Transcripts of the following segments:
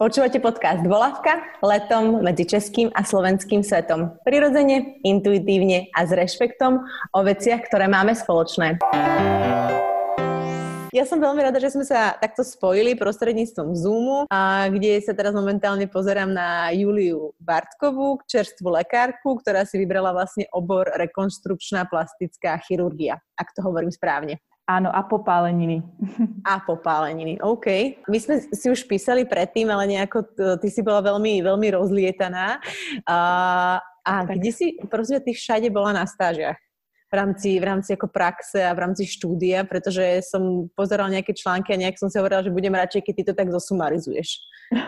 Počúvate podcast Volavka letom medzi českým a slovenským svetom. Prirodzene, intuitívne a s rešpektom o veciach, ktoré máme spoločné. Ja som veľmi rada, že sme sa takto spojili prostredníctvom Zoomu, a kde sa teraz momentálne pozerám na Juliu Bartkovú, čerstvú lekárku, ktorá si vybrala vlastne obor rekonstrukčná plastická chirurgia, ak to hovorím správne. Áno, a popáleniny. A popáleniny, OK. My sme si už písali predtým, ale nejako ty si bola veľmi, veľmi rozlietaná. A, a kde si, prosím, ty všade bola na stážiach? V rámci, v rámci ako praxe a v rámci štúdia, pretože som pozerala nejaké články a nejak som si hovorila, že budem radšej, keď ty to tak zosumarizuješ.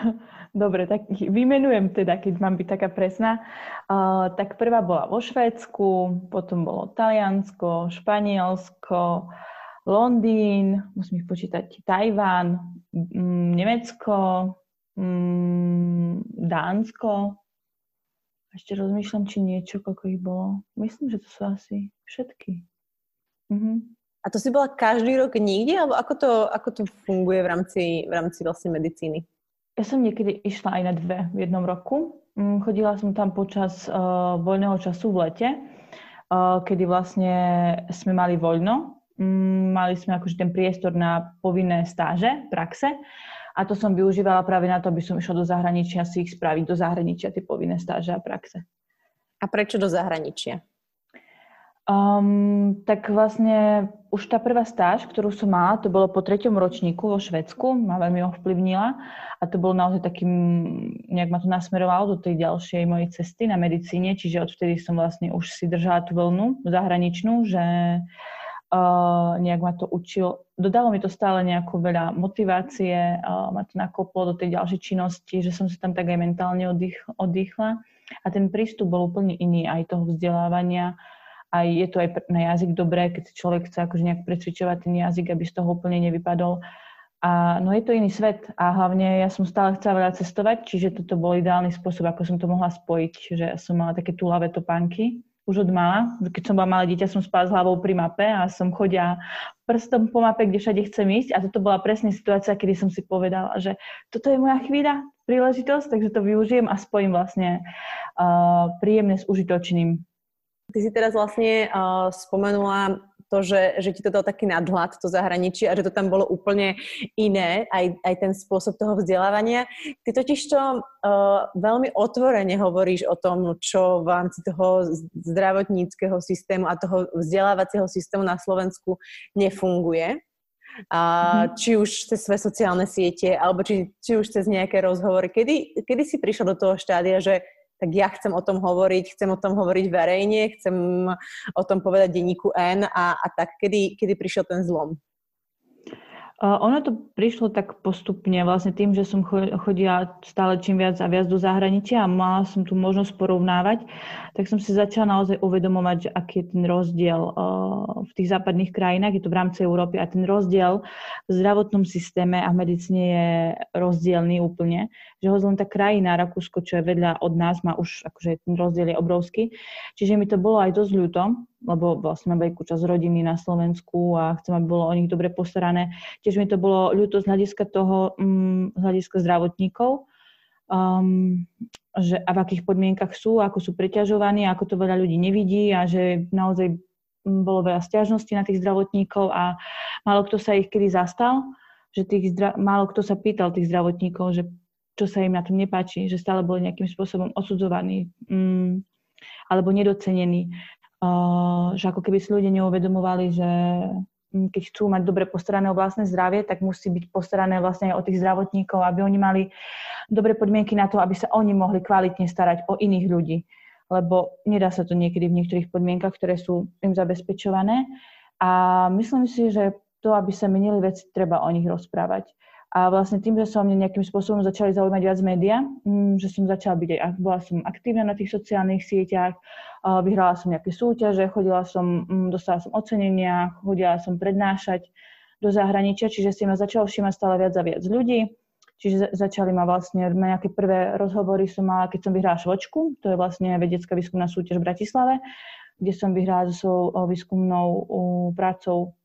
Dobre, tak vymenujem teda, keď mám byť taká presná. Uh, tak prvá bola vo Švédsku, potom bolo Taliansko, Španielsko, Londýn, musím ich počítať, Tajván, Nemecko, Dánsko. Ešte rozmýšľam, či niečo, koľko ich bolo. Myslím, že to sú asi všetky. Mhm. A to si bola každý rok niekde, alebo ako to, ako to funguje v rámci, v rámci vlastne medicíny? Ja som niekedy išla aj na dve v jednom roku. Mm, chodila som tam počas uh, voľného času v lete, uh, kedy vlastne sme mali voľno Mm, mali sme akože ten priestor na povinné stáže, praxe a to som využívala práve na to, aby som išla do zahraničia si ich spraviť do zahraničia, tie povinné stáže a praxe. A prečo do zahraničia? Um, tak vlastne už tá prvá stáž, ktorú som mala, to bolo po treťom ročníku vo Švedsku, ma veľmi ovplyvnila a to bolo naozaj takým, nejak ma to nasmerovalo do tej ďalšej mojej cesty na medicíne, čiže odvtedy som vlastne už si držala tú vlnu zahraničnú, že Uh, nejak ma to učilo. Dodalo mi to stále nejakú veľa motivácie, uh, ma to nakoplo do tej ďalšej činnosti, že som si tam tak aj mentálne oddych, oddychla. A ten prístup bol úplne iný aj toho vzdelávania. Aj je to aj na jazyk dobré, keď človek chce akože nejak precvičovať ten jazyk, aby z toho úplne nevypadol. A no je to iný svet a hlavne ja som stále chcela veľa cestovať, čiže toto bol ideálny spôsob, ako som to mohla spojiť, že som mala také túlavé topánky už od mala. Keď som bola malé dieťa, som spala s hlavou pri mape a som chodia prstom po mape, kde všade chcem ísť. A toto bola presne situácia, kedy som si povedala, že toto je moja chvíľa, príležitosť, takže to využijem a spojím vlastne uh, príjemné s užitočným. Ty si teraz vlastne uh, spomenula to, že, že ti to dal taký nadhľad, to zahraničie a že to tam bolo úplne iné, aj, aj ten spôsob toho vzdelávania. Ty totiž to uh, veľmi otvorene hovoríš o tom, čo v rámci toho zdravotníckého systému a toho vzdelávacieho systému na Slovensku nefunguje. A mm-hmm. či už cez svoje sociálne siete, alebo či, či už cez nejaké rozhovory. Kedy, kedy si prišla do toho štádia, že tak ja chcem o tom hovoriť, chcem o tom hovoriť verejne, chcem o tom povedať denníku N a, a tak, kedy, kedy prišiel ten zlom? Ono to prišlo tak postupne, vlastne tým, že som chodila stále čím viac a viac do zahraničia a mala som tu možnosť porovnávať, tak som si začala naozaj uvedomovať, že aký je ten rozdiel v tých západných krajinách, je to v rámci Európy a ten rozdiel v zdravotnom systéme a v medicíne je rozdielný úplne, že ho len tá krajina Rakúsko, čo je vedľa od nás, má už, akože ten rozdiel je obrovský. Čiže mi to bolo aj dosť ľúto, lebo vlastne mám veľkú časť rodiny na Slovensku a chcem, aby bolo o nich dobre postarané. Tiež mi to bolo ľúto z hľadiska toho, um, z hľadiska zdravotníkov, um, že a v akých podmienkach sú, ako sú preťažovaní, ako to veľa ľudí nevidí a že naozaj bolo veľa stiažností na tých zdravotníkov a málo kto sa ich kedy zastal, že tých zdra- málo kto sa pýtal tých zdravotníkov, že čo sa im na tom nepáči, že stále boli nejakým spôsobom odsudzovaní um, alebo nedocenení že ako keby si ľudia neuvedomovali, že hm, keď chcú mať dobre postarané o vlastné zdravie, tak musí byť postarané vlastne aj o tých zdravotníkov, aby oni mali dobré podmienky na to, aby sa oni mohli kvalitne starať o iných ľudí. Lebo nedá sa to niekedy v niektorých podmienkach, ktoré sú im zabezpečované. A myslím si, že to, aby sa menili veci, treba o nich rozprávať. A vlastne tým, že o mne nejakým spôsobom začali zaujímať viac média, hm, že som začala byť aj, bola som aktívna na tých sociálnych sieťach, vyhrala som nejaké súťaže, chodila som, hm, dostala som ocenenia, chodila som prednášať do zahraničia, čiže si ma začalo všímať stále viac a viac ľudí. Čiže začali ma vlastne, nejaké prvé rozhovory som mala, keď som vyhrala švočku, to je vlastne vedecká výskumná súťaž v Bratislave, kde som vyhrala so svojou výskumnou prácou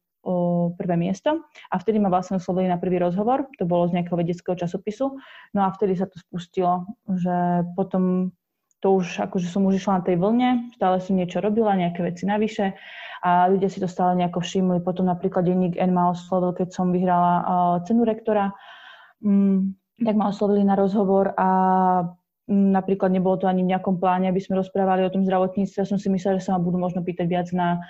prvé miesto a vtedy ma vlastne oslovili na prvý rozhovor, to bolo z nejakého vedeckého časopisu, no a vtedy sa to spustilo, že potom to už akože som už išla na tej vlne, stále som niečo robila, nejaké veci navyše a ľudia si to stále nejako všimli. Potom napríklad denník N ma oslovil, keď som vyhrala uh, cenu rektora, um, tak ma oslovili na rozhovor a um, napríklad nebolo to ani v nejakom pláne, aby sme rozprávali o tom zdravotníctve. Ja som si myslela, že sa ma budú možno pýtať viac na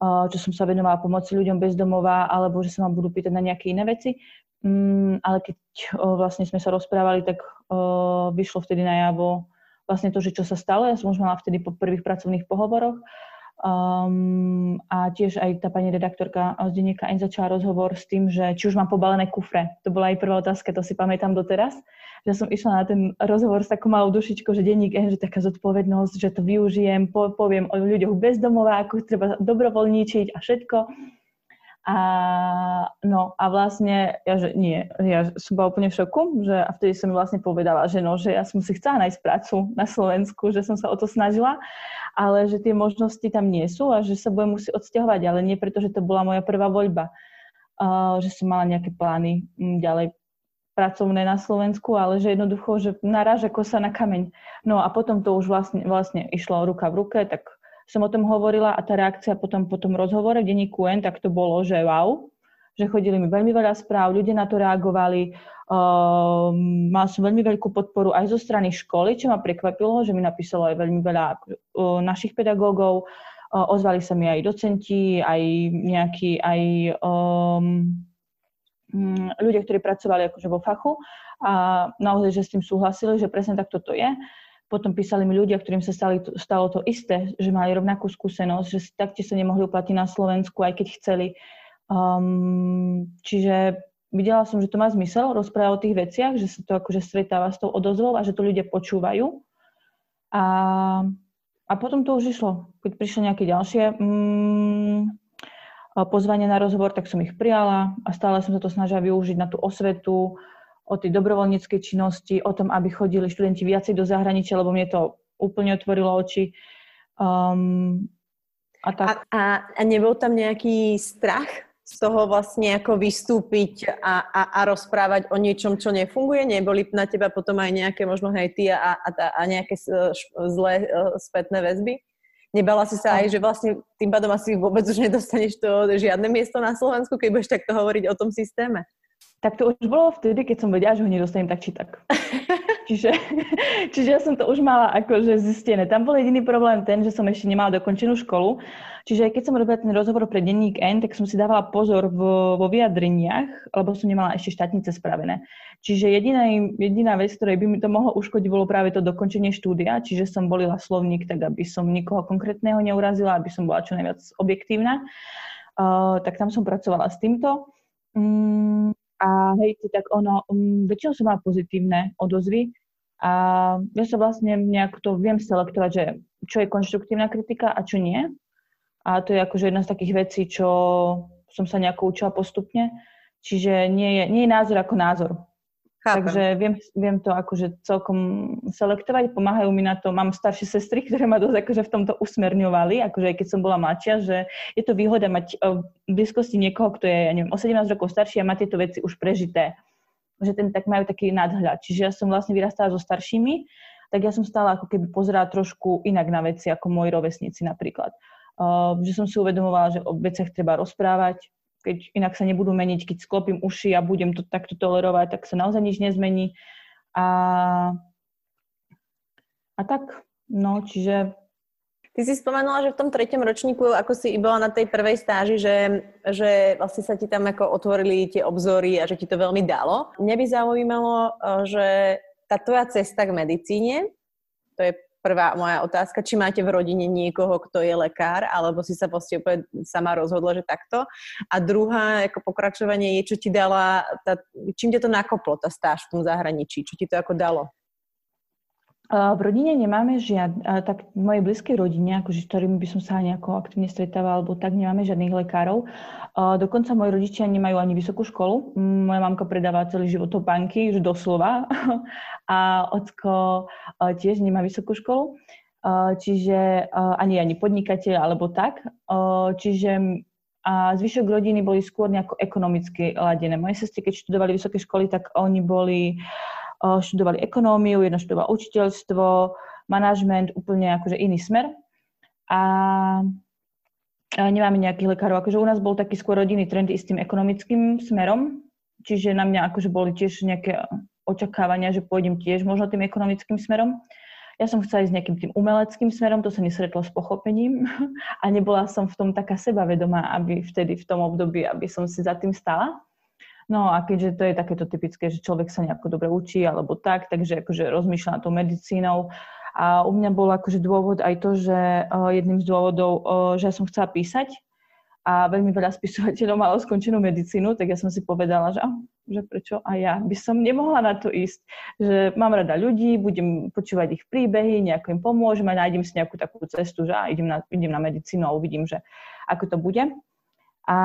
čo som sa venovala pomoci ľuďom bezdomová, alebo že sa ma budú pýtať na nejaké iné veci. Um, ale keď uh, vlastne sme sa rozprávali, tak uh, vyšlo vtedy najavo vlastne to, že čo sa stalo. Ja som už mala vtedy po prvých pracovných pohovoroch Um, a tiež aj tá pani redaktorka z denníka N začala rozhovor s tým, že či už mám pobalené kufre. To bola aj prvá otázka, to si pamätám doteraz. Že som išla na ten rozhovor s takou malou dušičkou, že denník N, že taká zodpovednosť, že to využijem, po, poviem o ľuďoch bez domova, ako treba dobrovoľníčiť a všetko. A, no a vlastne, ja že nie, ja som bola úplne v šoku, že a vtedy som mi vlastne povedala, že no, že ja som si chcela nájsť prácu na Slovensku, že som sa o to snažila, ale že tie možnosti tam nie sú a že sa budem musieť odsťahovať, ale nie preto, že to bola moja prvá voľba, uh, že som mala nejaké plány um, ďalej pracovné na Slovensku, ale že jednoducho, že naráža kosa na kameň. No a potom to už vlastne, vlastne išlo ruka v ruke, tak som o tom hovorila a tá reakcia potom po tom rozhovore v denníku N, tak to bolo, že wow, že chodili mi veľmi veľa správ, ľudia na to reagovali, uh, mal som veľmi veľkú podporu aj zo strany školy, čo ma prekvapilo, že mi napísalo aj veľmi veľa uh, našich pedagógov, uh, ozvali sa mi aj docenti, aj nejakí, aj um, ľudia, ktorí pracovali akože vo fachu a naozaj, že s tým súhlasili, že presne takto to je. Potom písali mi ľudia, ktorým sa stali, stalo to isté, že mali rovnakú skúsenosť, že taktiež sa nemohli uplatiť na Slovensku, aj keď chceli. Um, čiže videla som, že to má zmysel rozprávať o tých veciach, že sa to akože stretáva s tou odozvou a že to ľudia počúvajú. A, a potom to už išlo. Keď prišli nejaké ďalšie um, pozvania na rozhovor, tak som ich prijala a stále som sa to snažila využiť na tú osvetu, o tej dobrovoľníckej činnosti, o tom, aby chodili študenti viacej do zahraničia, lebo mne to úplne otvorilo oči. Um, a, tak. A, a, a nebol tam nejaký strach z toho vlastne ako vystúpiť a, a, a rozprávať o niečom, čo nefunguje? Neboli na teba potom aj nejaké možno hejty a, a, a nejaké zlé e, spätné väzby? Nebala si sa aj, že vlastne tým pádom asi vôbec už nedostaneš to žiadne miesto na Slovensku, keď budeš takto hovoriť o tom systéme? Tak to už bolo vtedy, keď som vedela, že ho nedostanem tak či tak. čiže, čiže ja som to už mala akože zistené. Tam bol jediný problém ten, že som ešte nemala dokončenú školu. Čiže keď som robila ten rozhovor pre denník N, tak som si dávala pozor vo, vo vyjadreniach, lebo som nemala ešte štátnice spravené. Čiže jediná, jediná vec, ktorej by mi to mohlo uškodiť, bolo práve to dokončenie štúdia, čiže som volila slovník tak, aby som nikoho konkrétneho neurazila, aby som bola čo najviac objektívna. Uh, tak tam som pracovala s týmto. Um, a hejty, tak ono, um, väčšinou som mala pozitívne odozvy a ja sa vlastne nejak to viem selektovať, že čo je konštruktívna kritika a čo nie. A to je akože jedna z takých vecí, čo som sa nejako učila postupne. Čiže nie je, nie je názor ako názor. Chápem. Takže viem, viem to akože celkom selektovať, pomáhajú mi na to. Mám staršie sestry, ktoré ma dosť akože v tomto usmerňovali, akože aj keď som bola mladšia, že je to výhoda mať v blízkosti niekoho, kto je, ja neviem, o 17 rokov starší a má tieto veci už prežité. Že ten tak majú taký nadhľad. Čiže ja som vlastne vyrastala so staršími, tak ja som stále ako keby pozerala trošku inak na veci ako moji rovesníci napríklad. Uh, že som si uvedomovala, že o veciach treba rozprávať, keď inak sa nebudú meniť, keď sklopím uši a budem to takto tolerovať, tak sa naozaj nič nezmení. A, a tak, no, čiže... Ty si spomenula, že v tom treťom ročníku, ako si bola na tej prvej stáži, že, že vlastne sa ti tam ako otvorili tie obzory a že ti to veľmi dalo. Mňa by zaujímalo, že tá tvoja cesta k medicíne, to je prvá moja otázka, či máte v rodine niekoho, kto je lekár, alebo si sa vlastne úplne sama rozhodla, že takto. A druhá, ako pokračovanie je, čo ti dala, tá, čím ťa to nakoplo, tá stáž v tom zahraničí, čo ti to ako dalo? V rodine nemáme žiad, tak v mojej blízkej rodine, akože, s ktorými by som sa nejako aktívne stretávala, alebo tak nemáme žiadnych lekárov. Dokonca moji rodičia nemajú ani vysokú školu. Moja mamka predáva celý život topánky, už doslova. A ocko tiež nemá vysokú školu. čiže ani ani podnikateľ alebo tak. Čiže a zvyšok rodiny boli skôr nejako ekonomicky ladené. Moje sestry, keď študovali vysoké školy, tak oni boli, študovali ekonómiu, jedna študovala učiteľstvo, manažment, úplne akože iný smer. A nemáme nejakých lekárov. Akože u nás bol taký skôr rodinný trend s tým ekonomickým smerom, čiže na mňa akože boli tiež nejaké očakávania, že pôjdem tiež možno tým ekonomickým smerom. Ja som chcela ísť nejakým tým umeleckým smerom, to sa nesretlo s pochopením a nebola som v tom taká sebavedomá, aby vtedy v tom období, aby som si za tým stala. No a keďže to je takéto typické, že človek sa nejako dobre učí alebo tak, takže akože rozmýšľa nad tou medicínou. A u mňa bol akože dôvod aj to, že uh, jedným z dôvodov, uh, že ja som chcela písať a veľmi veľa spisovateľov malo skončenú medicínu, tak ja som si povedala, že, oh, že prečo aj ja by som nemohla na to ísť. Že mám rada ľudí, budem počúvať ich príbehy, nejako im pomôžem a nájdem si nejakú takú cestu, že idem na, idem na medicínu a uvidím, že ako to bude. A,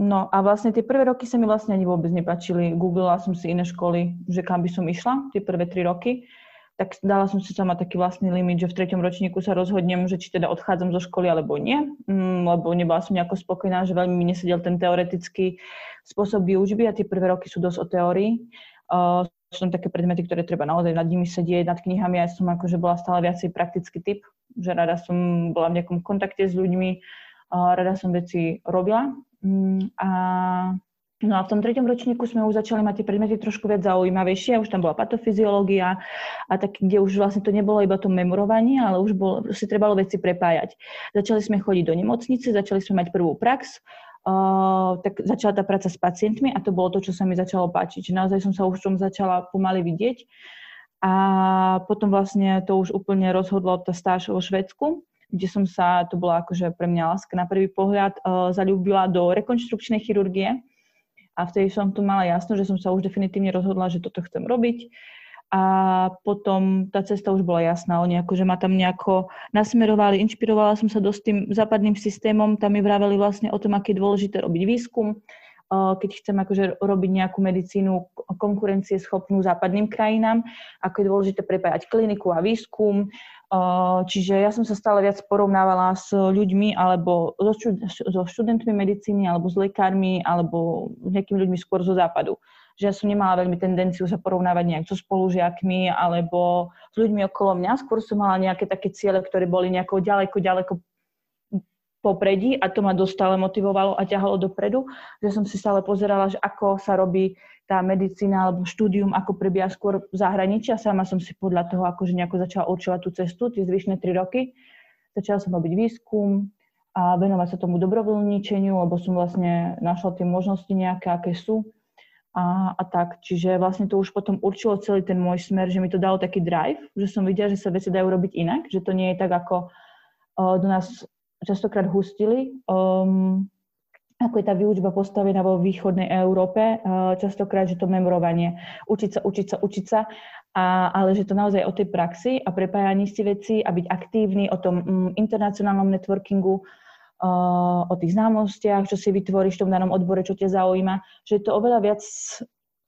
no a vlastne tie prvé roky sa mi vlastne ani vôbec nepačili. Googlila som si iné školy, že kam by som išla, tie prvé tri roky tak dala som si sama taký vlastný limit, že v treťom ročníku sa rozhodnem, že či teda odchádzam zo školy alebo nie, mm, lebo nebola som nejako spokojná, že veľmi mi nesedel ten teoretický spôsob výučby a tie prvé roky sú dosť o teórii. Uh, sú tam také predmety, ktoré treba naozaj nad nimi sedieť, nad knihami. Ja som akože bola stále viacej praktický typ, že rada som bola v nejakom kontakte s ľuďmi, rada som veci robila. Um, a No a v tom treťom ročníku sme už začali mať tie predmety trošku viac zaujímavejšie, už tam bola patofyziológia a tak, kde už vlastne to nebolo iba to memorovanie, ale už bolo, si trebalo veci prepájať. Začali sme chodiť do nemocnice, začali sme mať prvú prax, uh, tak začala tá práca s pacientmi a to bolo to, čo sa mi začalo páčiť. Naozaj som sa už tom začala pomaly vidieť a potom vlastne to už úplne rozhodlo tá stáž vo Švedsku, kde som sa, to bola akože pre mňa láska na prvý pohľad, uh, zalúbila do rekonštrukčnej chirurgie, a vtedy som tu mala jasno, že som sa už definitívne rozhodla, že toto chcem robiť. A potom tá cesta už bola jasná. Oni akože ma tam nejako nasmerovali, inšpirovala som sa dosť tým západným systémom. Tam mi vraveli vlastne o tom, aké je dôležité robiť výskum, keď chcem akože robiť nejakú medicínu konkurencie schopnú západným krajinám, ako je dôležité prepájať kliniku a výskum, Čiže ja som sa stále viac porovnávala s ľuďmi alebo so študentmi medicíny, alebo s lekármi, alebo s nejakými ľuďmi skôr zo západu. Že ja som nemala veľmi tendenciu sa porovnávať nejak so spolužiakmi alebo s ľuďmi okolo mňa. Skôr som mala nejaké také ciele, ktoré boli nejako ďaleko, ďaleko popredí a to ma dostale motivovalo a ťahalo dopredu, že som si stále pozerala, že ako sa robí tá medicína alebo štúdium, ako prebieha skôr v zahraničí a sama som si podľa toho akože nejako začala určovať tú cestu, tie zvyšné tri roky. Začala som robiť výskum a venovať sa tomu dobrovoľníčeniu, lebo som vlastne našla tie možnosti nejaké, aké sú. A, a tak, čiže vlastne to už potom určilo celý ten môj smer, že mi to dalo taký drive, že som videla, že sa veci dajú robiť inak, že to nie je tak, ako uh, do nás častokrát hustili. Um, ako je tá výučba postavená vo východnej Európe, eh, častokrát, že to memorovanie, učiť sa, učiť sa, učiť sa, a, ale že to naozaj o tej praxi a prepájaní si veci a byť aktívny o tom mm, internacionálnom networkingu, uh, o tých známostiach, čo si vytvoríš v tom danom odbore, čo ťa zaujíma, že je to oveľa viac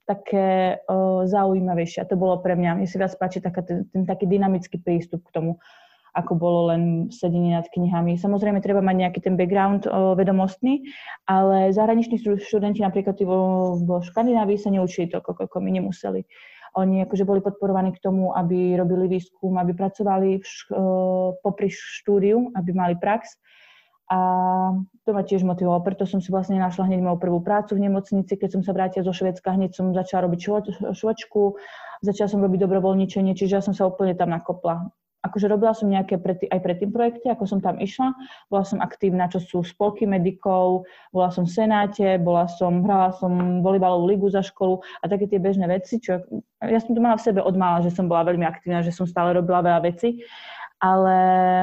také uh, zaujímavejšie. A to bolo pre mňa, mne si viac páči taká, ten, ten taký dynamický prístup k tomu ako bolo len sedenie nad knihami. Samozrejme, treba mať nejaký ten background vedomostný, ale zahraniční študenti napríklad vo Škandinávii sa neučili to, ako my nemuseli. Oni akože boli podporovaní k tomu, aby robili výskum, aby pracovali v š- popri štúdiu, aby mali prax. A to ma tiež motivovalo, preto som si vlastne našla hneď moju prvú prácu v nemocnici, keď som sa vrátila zo Švedska, hneď som začala robiť švočku, začala som robiť dobrovoľničenie, čiže ja som sa úplne tam nakopla akože robila som nejaké predtým, aj predtým projekty, ako som tam išla. Bola som aktívna, čo sú spolky medikov, bola som v Senáte, bola som, hrala som volibalovú ligu za školu a také tie bežné veci, čo ja som to mala v sebe od mala, že som bola veľmi aktívna, že som stále robila veľa veci. Ale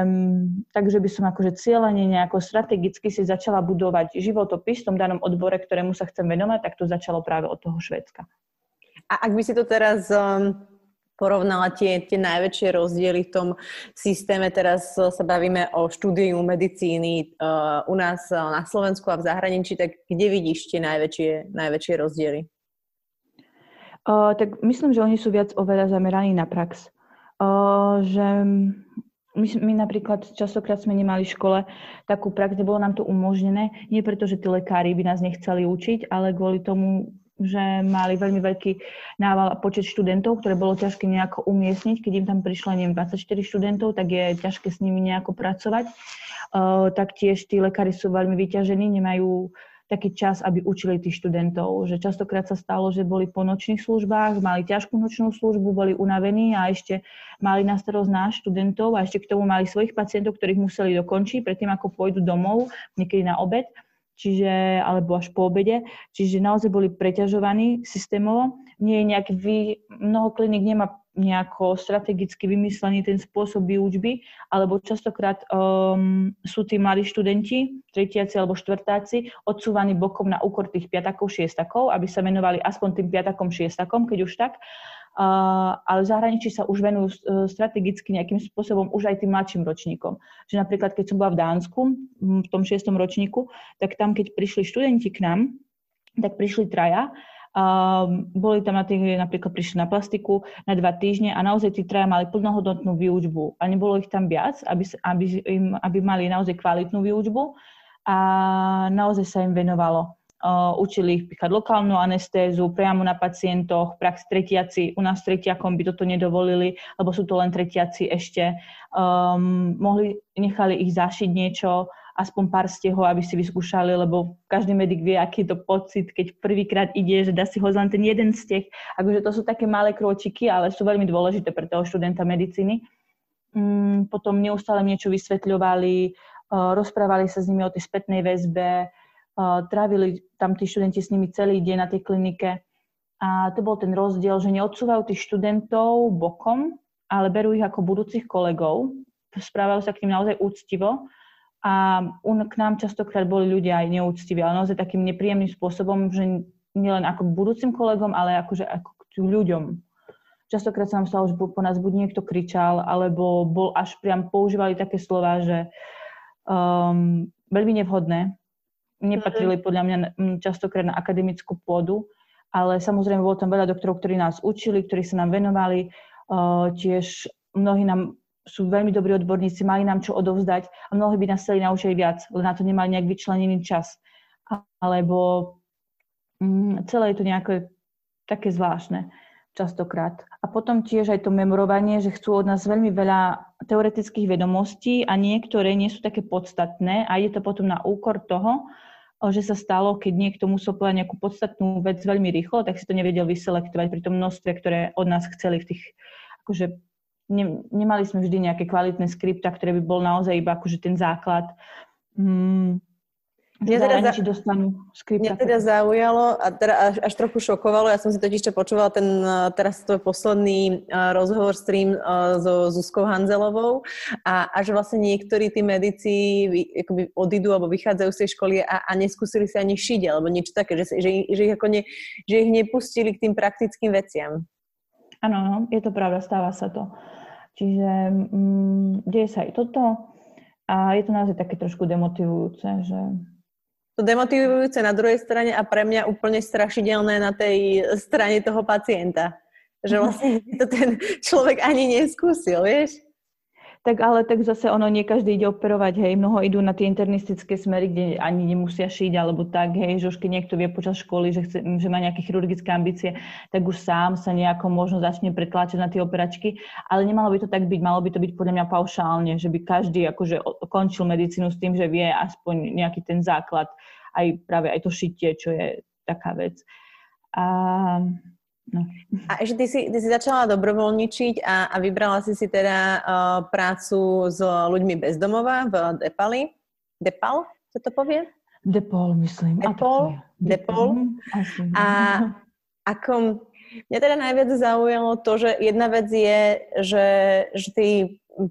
mm, takže by som akože cieľene nejako strategicky si začala budovať životopis v tom danom odbore, ktorému sa chcem venovať, tak to začalo práve od toho Švédska. A ak by si to teraz um porovnala tie, tie najväčšie rozdiely v tom systéme. Teraz sa bavíme o štúdiu medicíny uh, u nás uh, na Slovensku a v zahraničí, tak kde vidíš tie najväčšie, najväčšie rozdiely? Uh, tak myslím, že oni sú viac oveľa zameraní na prax. Uh, že my, my napríklad častokrát sme nemali v škole takú prax, kde bolo nám to umožnené, nie preto, že tí lekári by nás nechceli učiť, ale kvôli tomu, že mali veľmi veľký nával počet študentov, ktoré bolo ťažké nejako umiestniť. Keď im tam prišlo, neviem, 24 študentov, tak je ťažké s nimi nejako pracovať. Uh, taktiež tí lekári sú veľmi vyťažení, nemajú taký čas, aby učili tých študentov. Že častokrát sa stalo, že boli po nočných službách, mali ťažkú nočnú službu, boli unavení a ešte mali na starosť náš študentov a ešte k tomu mali svojich pacientov, ktorých museli dokončiť predtým, ako pôjdu domov, niekedy na obed čiže, alebo až po obede, čiže naozaj boli preťažovaní systémovo. Nie je nejaký, vy, mnoho klinik nemá nejako strategicky vymyslený ten spôsob výučby, alebo častokrát um, sú tí mladí študenti, tretiaci alebo štvrtáci, odsúvaní bokom na úkor tých piatakov, šiestakov, aby sa venovali aspoň tým piatakom, šiestakom, keď už tak. Ale v zahraničí sa už venujú uh, strategicky nejakým spôsobom už aj tým mladším ročníkom. Že napríklad, keď som bola v Dánsku, v tom šiestom ročníku, tak tam, keď prišli študenti k nám, tak prišli traja Um, boli tam na tých, napríklad prišli na plastiku na dva týždne a naozaj tí traja mali plnohodnotnú výučbu. A nebolo ich tam viac, aby, aby, im, aby mali naozaj kvalitnú výučbu a naozaj sa im venovalo. Uh, učili ich píchať lokálnu anestézu priamo na pacientoch, prax tretiaci, u nás tretiakom by toto nedovolili, lebo sú to len tretiaci ešte. Um, mohli, nechali ich zašiť niečo, aspoň pár stehov, aby si vyskúšali, lebo každý medic vie, aký je to pocit, keď prvýkrát ide, že dá si ho len ten jeden steh. Akože to sú také malé kročiky, ale sú veľmi dôležité pre toho študenta medicíny. Mm, potom neustále niečo vysvetľovali, uh, rozprávali sa s nimi o tej spätnej väzbe, trávili tam tí študenti s nimi celý deň na tej klinike. A to bol ten rozdiel, že neodsúvajú tých študentov bokom, ale berú ich ako budúcich kolegov, správajú sa k ním naozaj úctivo a k nám častokrát boli ľudia aj neúctiví, ale naozaj takým nepríjemným spôsobom, že nielen ako k budúcim kolegom, ale akože ako k ľuďom. Častokrát sa nám stalo, že po nás buď niekto kričal, alebo bol až priam používali také slova, že um, veľmi nevhodné, nepatrili mhm. podľa mňa častokrát na akademickú pôdu, ale samozrejme bolo tam veľa doktorov, ktorí nás učili, ktorí sa nám venovali, uh, tiež mnohí nám sú veľmi dobrí odborníci, mali nám čo odovzdať a mnohí by nás chceli naučiť viac, len na to nemali nejak vyčlenený čas. Alebo mm, celé je to nejaké také zvláštne častokrát. A potom tiež aj to memorovanie, že chcú od nás veľmi veľa teoretických vedomostí a niektoré nie sú také podstatné a je to potom na úkor toho, že sa stalo, keď niekto musel povedať nejakú podstatnú vec veľmi rýchlo, tak si to nevedel vyselektovať pri tom množstve, ktoré od nás chceli v tých akože ne, nemali sme vždy nejaké kvalitné skripta, ktoré by bol naozaj iba akože ten základ. Mm, Mňa teda, za... dostanú. Mňa teda zaujalo a teda až, až trochu šokovalo, ja som si totiž počúvala ten teraz tvoj posledný uh, rozhovor stream uh, so Zuzkou Hanzelovou a, a že vlastne niektorí tí medici akoby odídu alebo vychádzajú z tej školy a, a neskúsili si ani šiť alebo niečo také, že, že, že, ich ako ne, že ich nepustili k tým praktickým veciam. Áno, no, je to pravda, stáva sa to. Čiže mm, deje sa aj toto a je to naozaj také trošku demotivujúce, že... To demotivujúce na druhej strane a pre mňa úplne strašidelné na tej strane toho pacienta. Že vlastne to ten človek ani neskúsil, vieš? Tak ale tak zase ono nie každý ide operovať, hej, mnoho idú na tie internistické smery, kde ani nemusia šiť, alebo tak, hej, že už keď niekto vie počas školy, že, chce, že má nejaké chirurgické ambície, tak už sám sa nejako možno začne pretláčať na tie operačky, ale nemalo by to tak byť, malo by to byť podľa mňa paušálne, že by každý akože končil medicínu s tým, že vie aspoň nejaký ten základ, aj práve aj to šitie, čo je taká vec. A No. A ešte ty si, ty si začala dobrovoľničiť a, a vybrala si si teda uh, prácu s ľuďmi bez domova v Depali. Depal, čo to povie? Depol, myslím. Depol, Depol. A ako, mňa teda najviac zaujalo to, že jedna vec je, že, že ty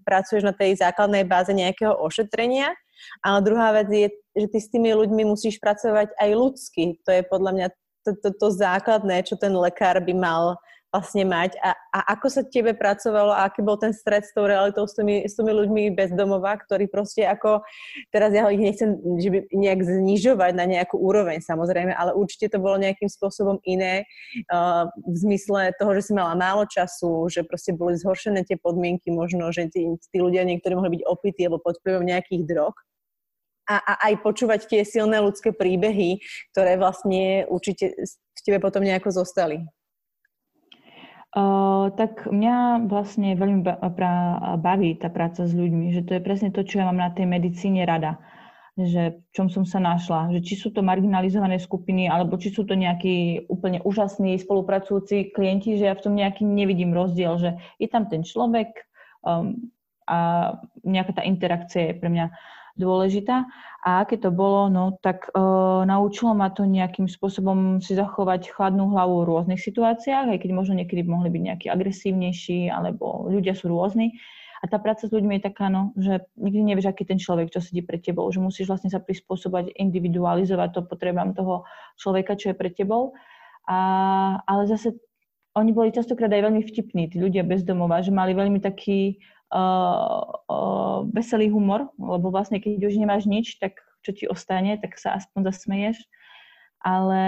pracuješ na tej základnej báze nejakého ošetrenia, ale druhá vec je, že ty s tými ľuďmi musíš pracovať aj ľudsky. To je podľa mňa to, to, to základné, čo ten lekár by mal vlastne mať. A, a ako sa tebe pracovalo a aký bol ten stred s tou realitou s tými, s tými ľuďmi bez domova, ktorí proste ako, teraz ja ich nechcem že by nejak znižovať na nejakú úroveň samozrejme, ale určite to bolo nejakým spôsobom iné uh, v zmysle toho, že si mala málo času, že proste boli zhoršené tie podmienky, možno, že tí, tí ľudia niektorí mohli byť opití alebo pod vplyvom nejakých drog a, a aj počúvať tie silné ľudské príbehy, ktoré vlastne určite v tebe potom nejako zostali. Uh, tak mňa vlastne veľmi baví tá práca s ľuďmi, že to je presne to, čo ja mám na tej medicíne rada. Že v čom som sa našla. Že či sú to marginalizované skupiny, alebo či sú to nejakí úplne úžasní spolupracujúci klienti, že ja v tom nejaký nevidím rozdiel, že je tam ten človek um, a nejaká tá interakcia je pre mňa dôležitá. A aké to bolo, no tak e, naučilo ma to nejakým spôsobom si zachovať chladnú hlavu v rôznych situáciách, aj keď možno niekedy mohli byť nejakí agresívnejší, alebo ľudia sú rôzni. A tá práca s ľuďmi je taká, no, že nikdy nevieš, aký ten človek, čo sedí pred tebou, že musíš vlastne sa prispôsobať, individualizovať to potrebám toho človeka, čo je pred tebou. A, ale zase oni boli častokrát aj veľmi vtipní, tí ľudia bezdomová, že mali veľmi taký uh, uh, veselý humor, lebo vlastne keď už nemáš nič, tak čo ti ostane, tak sa aspoň zasmeješ. Ale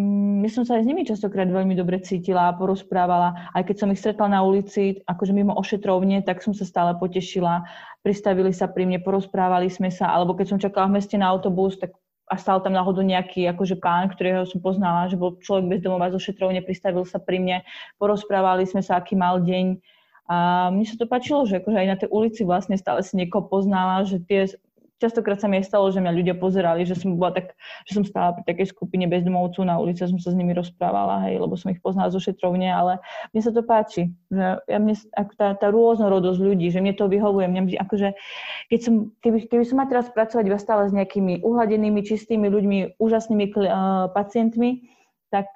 mm, ja som sa aj s nimi častokrát veľmi dobre cítila a porozprávala. Aj keď som ich stretla na ulici, akože mimo ošetrovne, tak som sa stále potešila. Pristavili sa pri mne, porozprávali sme sa, alebo keď som čakala v meste na autobus, tak a stal tam náhodou nejaký akože pán, ktorého som poznala, že bol človek bezdomová zo šetrovne, pristavil sa pri mne, porozprávali sme sa, aký mal deň a mne sa to páčilo, že akože aj na tej ulici vlastne stále si niekoho poznala, že tie častokrát sa mi aj stalo, že mňa ľudia pozerali, že som bola tak, že som stála pri takej skupine bezdomovcov na ulici, som sa s nimi rozprávala, hej, lebo som ich poznala zo šetrovne, ale mne sa to páči, že ja mne, ako tá, tá rôznorodosť ľudí, že mne to vyhovuje, mne akože, keď som, keby, keby som mala teraz pracovať iba stále s nejakými uhladenými, čistými ľuďmi, úžasnými uh, pacientmi, tak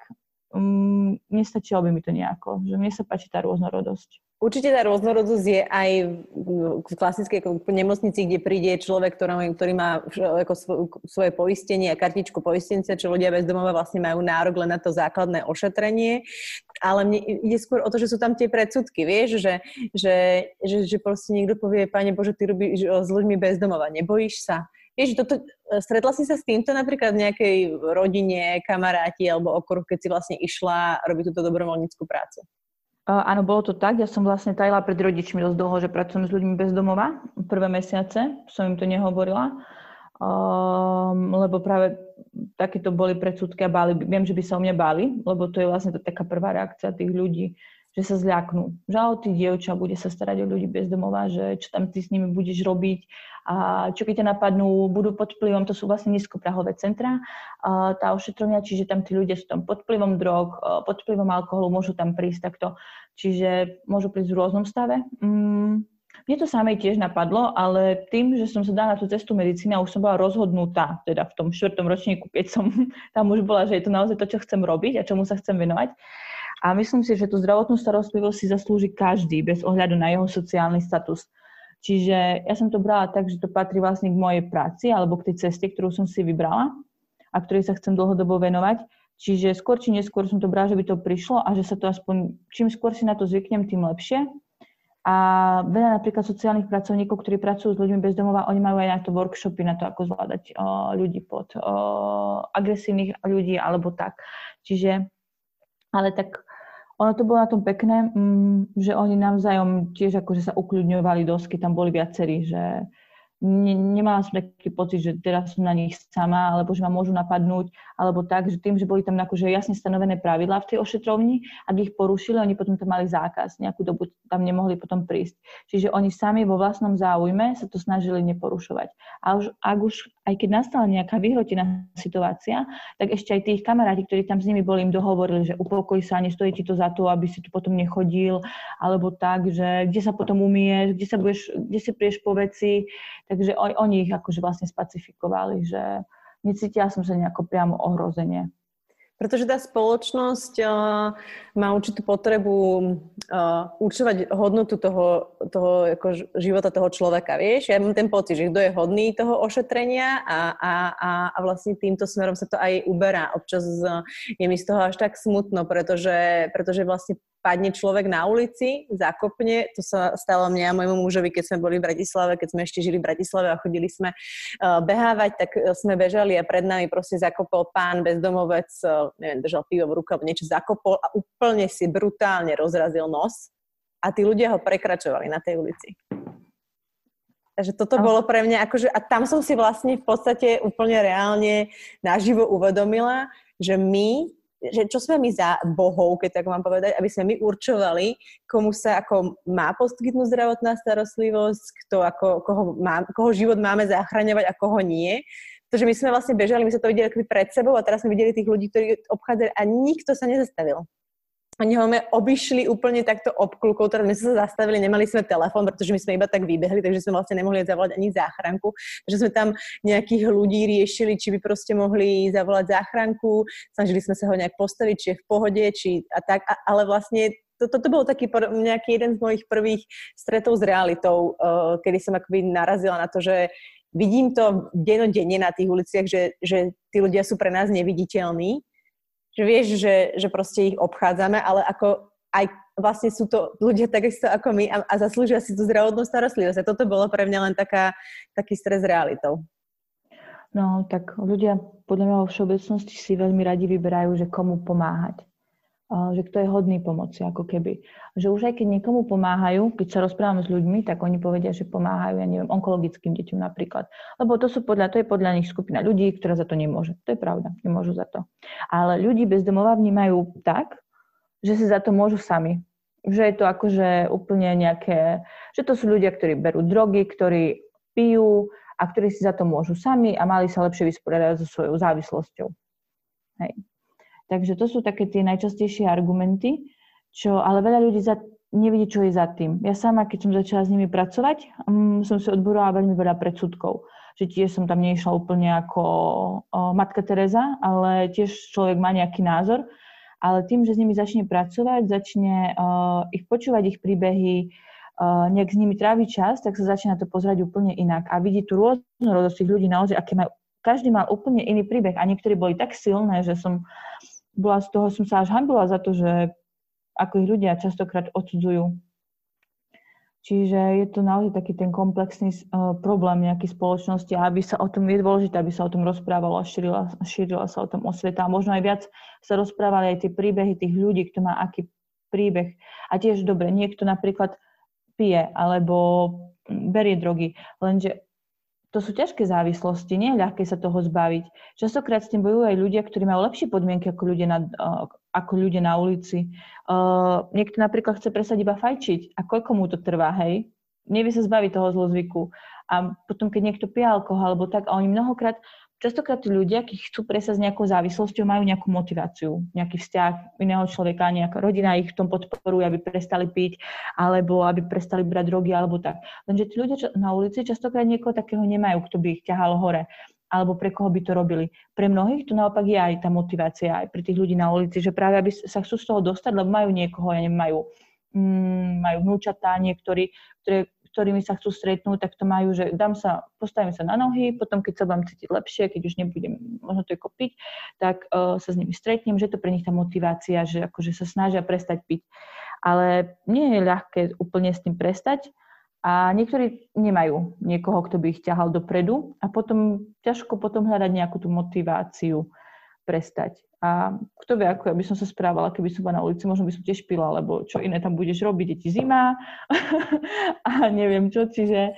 um, nestačilo by mi to nejako, že mne sa páči tá rôznorodosť. Určite tá rôznorodosť je aj v klasickej nemocnici, kde príde človek, ktorý, ktorý má ako svoje poistenie a kartičku poistenca, čo ľudia bez domova vlastne majú nárok len na to základné ošetrenie. Ale mne ide skôr o to, že sú tam tie predsudky, vieš, že, že, že, že proste niekto povie, Pane Bože, ty robíš s ľuďmi bez domova, nebojíš sa? Vieš, toto, stretla si sa s týmto napríklad v nejakej rodine, kamaráti alebo okruh, keď si vlastne išla robiť túto dobrovoľníckú prácu? Uh, áno, bolo to tak. Ja som vlastne tajila pred rodičmi dosť dlho, že pracujem s ľuďmi bez domova. Prvé mesiace som im to nehovorila, um, lebo práve takéto boli predsudky a báli. Viem, že by sa o mňa báli, lebo to je vlastne to taká prvá reakcia tých ľudí, že sa zľaknú. Že ty dievča bude sa starať o ľudí bez domova, že čo tam ty s nimi budeš robiť a čo keď ťa napadnú, budú pod vplyvom, to sú vlastne nízkoprahové centra, tá ošetrovňa, čiže tam tí ľudia sú tam pod vplyvom drog, pod vplyvom alkoholu, môžu tam prísť takto, čiže môžu prísť v rôznom stave. Mm, mne to samej tiež napadlo, ale tým, že som sa dala na tú cestu medicíny a už som bola rozhodnutá, teda v tom štvrtom ročníku, keď som tam už bola, že je to naozaj to, čo chcem robiť a čomu sa chcem venovať. A myslím si, že tú zdravotnú starostlivosť si zaslúži každý, bez ohľadu na jeho sociálny status. Čiže ja som to brala tak, že to patrí vlastne k mojej práci alebo k tej ceste, ktorú som si vybrala a ktorej sa chcem dlhodobo venovať. Čiže skôr či neskôr som to brala, že by to prišlo a že sa to aspoň, čím skôr si na to zvyknem, tým lepšie. A veľa napríklad sociálnych pracovníkov, ktorí pracujú s ľuďmi bez domova, oni majú aj na to workshopy na to, ako zvládať o, ľudí pod o, agresívnych ľudí alebo tak. Čiže, ale tak ono to bolo na tom pekné, mm, že oni navzájom tiež akože sa ukľudňovali dosky, tam boli viacerí, že ne, nemala som taký pocit, že teraz som na nich sama, alebo že ma môžu napadnúť, alebo tak, že tým, že boli tam akože jasne stanovené pravidlá v tej ošetrovni, ak ich porušili, oni potom tam mali zákaz, nejakú dobu tam nemohli potom prísť. Čiže oni sami vo vlastnom záujme sa to snažili neporušovať. A už, ak už, aj keď nastala nejaká vyhrotená situácia, tak ešte aj tých kamaráti, ktorí tam s nimi boli, im dohovorili, že upokoj sa, nestojí ti to za to, aby si tu potom nechodil, alebo tak, že kde sa potom umieš, kde sa budeš, kde si prieš po veci, Takže oni, oni ich akože vlastne spacifikovali, že necítila som sa nejako priamo ohrozenie. Pretože tá spoločnosť uh, má určitú potrebu uh, určovať hodnotu toho, toho ako života toho človeka, vieš? Ja mám ten pocit, že kto je hodný toho ošetrenia a, a, a, a vlastne týmto smerom sa to aj uberá. Občas uh, je mi z toho až tak smutno, pretože, pretože vlastne padne človek na ulici, zakopne, to sa stalo mne a môjmu mužovi, keď sme boli v Bratislave, keď sme ešte žili v Bratislave a chodili sme uh, behávať, tak sme bežali a pred nami proste zakopol pán bezdomovec, uh, neviem, držal pivo v ruke niečo zakopol a úplne si brutálne rozrazil nos a tí ľudia ho prekračovali na tej ulici. Takže toto bolo pre mňa akože, a tam som si vlastne v podstate úplne reálne naživo uvedomila, že my že čo sme my za bohov, keď tak mám povedať, aby sme my určovali, komu sa ako má poskytnúť zdravotná starostlivosť, kto ako, koho, má, koho život máme zachraňovať a koho nie. Pretože my sme vlastne bežali, my sme to videli pred sebou a teraz sme videli tých ľudí, ktorí obchádzali a nikto sa nezastavil. Oni ho obišli úplne takto obklukov, teda my sme sa zastavili, nemali sme telefón, pretože my sme iba tak vybehli, takže sme vlastne nemohli zavolať ani záchranku. Takže sme tam nejakých ľudí riešili, či by proste mohli zavolať záchranku, snažili sme sa ho nejak postaviť, či je v pohode, či a tak, a, ale vlastne to, toto bol taký nejaký jeden z mojich prvých stretov s realitou, uh, kedy som akoby narazila na to, že vidím to denodenne na tých uliciach, že, že tí ľudia sú pre nás neviditeľní že vieš, že, že proste ich obchádzame, ale ako aj vlastne sú to ľudia takisto ako my a, a zaslúžia si tú zdravotnú starostlivosť. A toto bolo pre mňa len taká, taký stres realitou. No, tak ľudia podľa mňa vo všeobecnosti si veľmi radi vyberajú, že komu pomáhať že kto je hodný pomoci, ako keby. Že už aj keď niekomu pomáhajú, keď sa rozprávame s ľuďmi, tak oni povedia, že pomáhajú, ja neviem, onkologickým deťom napríklad. Lebo to, sú podľa, to je podľa nich skupina ľudí, ktorá za to nemôže. To je pravda, nemôžu za to. Ale ľudí bez domova vnímajú tak, že si za to môžu sami. Že je to akože úplne nejaké, že to sú ľudia, ktorí berú drogy, ktorí pijú a ktorí si za to môžu sami a mali sa lepšie vysporiadať so svojou závislosťou. Hej. Takže to sú také tie najčastejšie argumenty, čo ale veľa ľudí za, nevidí, čo je za tým. Ja sama, keď som začala s nimi pracovať, um, som si odborovala veľmi veľa predsudkov. Že tiež som tam nešla úplne ako o, matka Teresa, ale tiež človek má nejaký názor. Ale tým, že s nimi začne pracovať, začne uh, ich počúvať, ich príbehy, uh, nejak s nimi tráviť čas, tak sa začne na to pozerať úplne inak. A vidí tú rôznorodosť tých ľudí naozaj, aké majú každý mal úplne iný príbeh a niektorí boli tak silné, že som bola z toho, som sa až hambila za to, že ako ich ľudia častokrát odsudzujú. Čiže je to naozaj taký ten komplexný uh, problém nejakej spoločnosti a aby sa o tom, je dôležité, aby sa o tom rozprávalo a šírila, šírila sa o tom osveta. A možno aj viac sa rozprávali aj tie príbehy tých ľudí, kto má aký príbeh. A tiež dobre, niekto napríklad pije alebo berie drogy, lenže to sú ťažké závislosti, nie je ľahké sa toho zbaviť. Častokrát s tým bojujú aj ľudia, ktorí majú lepšie podmienky ako ľudia na, ako ľudia na ulici. Uh, niekto napríklad chce presať iba fajčiť a koľko mu to trvá, hej? Nevie sa zbaviť toho zlozvyku. A potom, keď niekto pije alkohol alebo tak, a oni mnohokrát častokrát tí ľudia, keď chcú presať s nejakou závislosťou, majú nejakú motiváciu, nejaký vzťah iného človeka, nejaká rodina ich v tom podporuje, aby prestali piť, alebo aby prestali brať drogy, alebo tak. Lenže tí ľudia na ulici častokrát niekoho takého nemajú, kto by ich ťahal hore alebo pre koho by to robili. Pre mnohých to naopak je aj tá motivácia, aj pri tých ľudí na ulici, že práve aby sa chcú z toho dostať, lebo majú niekoho, ja neviem, majú, mm, majú vnúčatá niektorí, ktoré ktorými sa chcú stretnúť, tak to majú, že dám sa, postavím sa na nohy, potom keď sa budem cítiť lepšie, keď už nebudem možno to piť, tak uh, sa s nimi stretnem, že to pre nich tá motivácia, že akože sa snažia prestať piť. Ale nie je ľahké úplne s tým prestať a niektorí nemajú niekoho, kto by ich ťahal dopredu a potom ťažko potom hľadať nejakú tú motiváciu prestať. A kto vie, ako ja by som sa správala, keby som bola na ulici, možno by som tiež pila, lebo čo iné tam budeš robiť, je ti zima a neviem čo, čiže...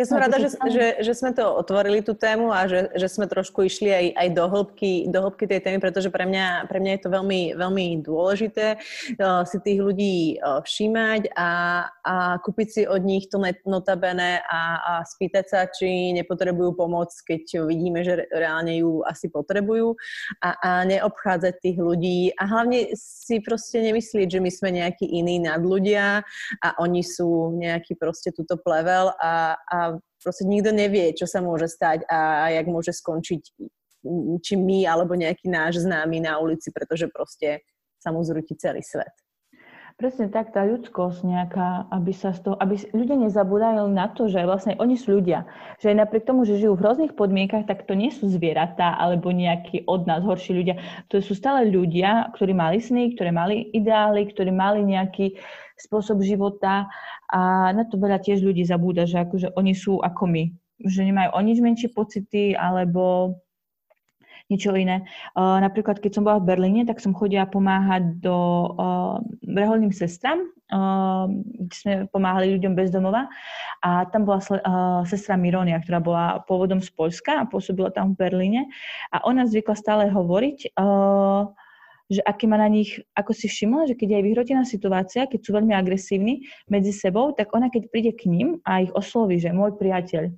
Ja som no, rada, že, že, že sme to otvorili tú tému a že, že sme trošku išli aj, aj do, hĺbky, do hĺbky tej témy, pretože pre mňa, pre mňa je to veľmi, veľmi dôležité uh, si tých ľudí uh, všímať a, a kúpiť si od nich to notabene a, a spýtať sa, či nepotrebujú pomoc, keď vidíme, že reálne ju asi potrebujú a, a neobchádzať tých ľudí. A hlavne si proste nemyslieť, že my sme nejakí iní nadľudia a oni sú nejaký proste túto plevel a, a proste nikto nevie, čo sa môže stať a jak môže skončiť či my, alebo nejaký náš známy na ulici, pretože proste sa mu zrúti celý svet. Presne tak, tá ľudskosť nejaká, aby sa z toho, aby ľudia nezabúdali na to, že vlastne oni sú ľudia. Že aj napriek tomu, že žijú v hrozných podmienkach, tak to nie sú zvieratá alebo nejakí od nás horší ľudia. To sú stále ľudia, ktorí mali sny, ktorí mali ideály, ktorí mali nejaký spôsob života a na to veľa tiež ľudí zabúda, že akože oni sú ako my. Že nemajú o nič menšie pocity alebo niečo iné. Uh, napríklad, keď som bola v Berlíne, tak som chodila pomáhať do uh, reholným sestram, uh, kde sme pomáhali ľuďom bez domova. A tam bola uh, sestra Mironia, ktorá bola pôvodom z Polska a pôsobila tam v Berlíne. A ona zvykla stále hovoriť, uh, že aký má na nich, ako si všimla, že keď je aj vyhrotená situácia, keď sú veľmi agresívni medzi sebou, tak ona keď príde k ním a ich osloví, že môj priateľ,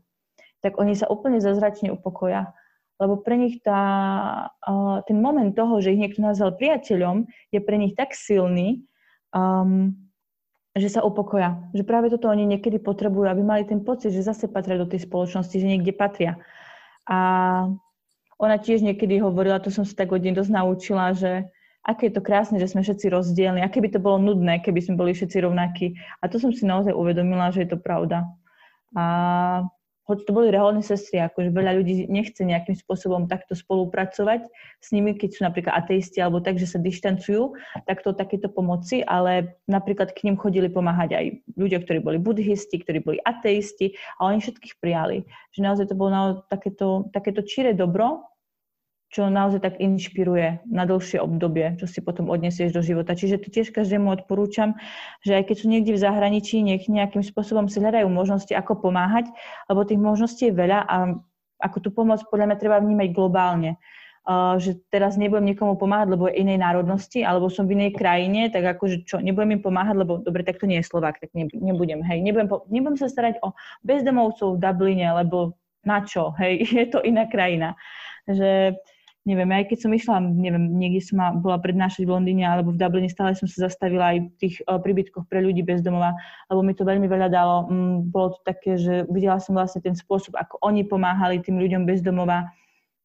tak oni sa úplne zazračne upokoja lebo pre nich tá, ten moment toho, že ich niekto nazval priateľom, je pre nich tak silný, um, že sa upokoja. Že práve toto oni niekedy potrebujú, aby mali ten pocit, že zase patria do tej spoločnosti, že niekde patria. A ona tiež niekedy hovorila, to som sa tak od dosť naučila, že aké je to krásne, že sme všetci rozdielni, aké by to bolo nudné, keby sme boli všetci rovnakí. A to som si naozaj uvedomila, že je to pravda. A hoď to boli reálne sestry, akože veľa ľudí nechce nejakým spôsobom takto spolupracovať s nimi, keď sú napríklad ateisti alebo tak, že sa dištancujú takto takéto pomoci, ale napríklad k ním chodili pomáhať aj ľudia, ktorí boli buddhisti, ktorí boli ateisti a oni všetkých prijali. Že naozaj to bolo naozaj takéto, takéto čire dobro, čo naozaj tak inšpiruje na dlhšie obdobie, čo si potom odnesieš do života. Čiže to tiež každému odporúčam, že aj keď sú niekde v zahraničí, nech nejakým spôsobom si hľadajú možnosti, ako pomáhať, lebo tých možností je veľa a ako tú pomoc podľa mňa treba vnímať globálne. Uh, že teraz nebudem niekomu pomáhať, lebo je inej národnosti, alebo som v inej krajine, tak akože čo, nebudem im pomáhať, lebo dobre, tak to nie je Slovák, tak nebudem, hej, nebudem, po, nebudem sa starať o bezdomovcov v Dubline, lebo na čo, hej, je to iná krajina. Že neviem, aj keď som išla, neviem, niekde som bola prednášať v Londýne alebo v Dubline, stále som sa zastavila aj v tých uh, príbytkoch pre ľudí bez domova, lebo mi to veľmi veľa dalo. Mm, bolo to také, že videla som vlastne ten spôsob, ako oni pomáhali tým ľuďom bez domova.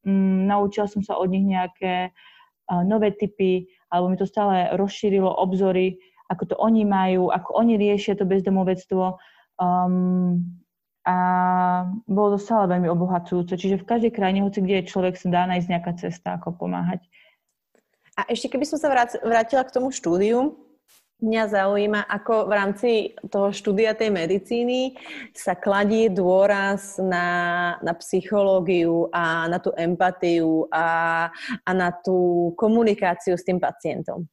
Mm, naučila som sa od nich nejaké uh, nové typy, alebo mi to stále rozšírilo obzory, ako to oni majú, ako oni riešia to bezdomovectvo. Um, a bolo to stále veľmi obohacujúce. Čiže v každej krajine, hoci kde je človek, sa dá nájsť nejaká cesta, ako pomáhať. A ešte keby som sa vrátila k tomu štúdiu, mňa zaujíma, ako v rámci toho štúdia tej medicíny sa kladí dôraz na, na psychológiu a na tú empatiu a, a na tú komunikáciu s tým pacientom.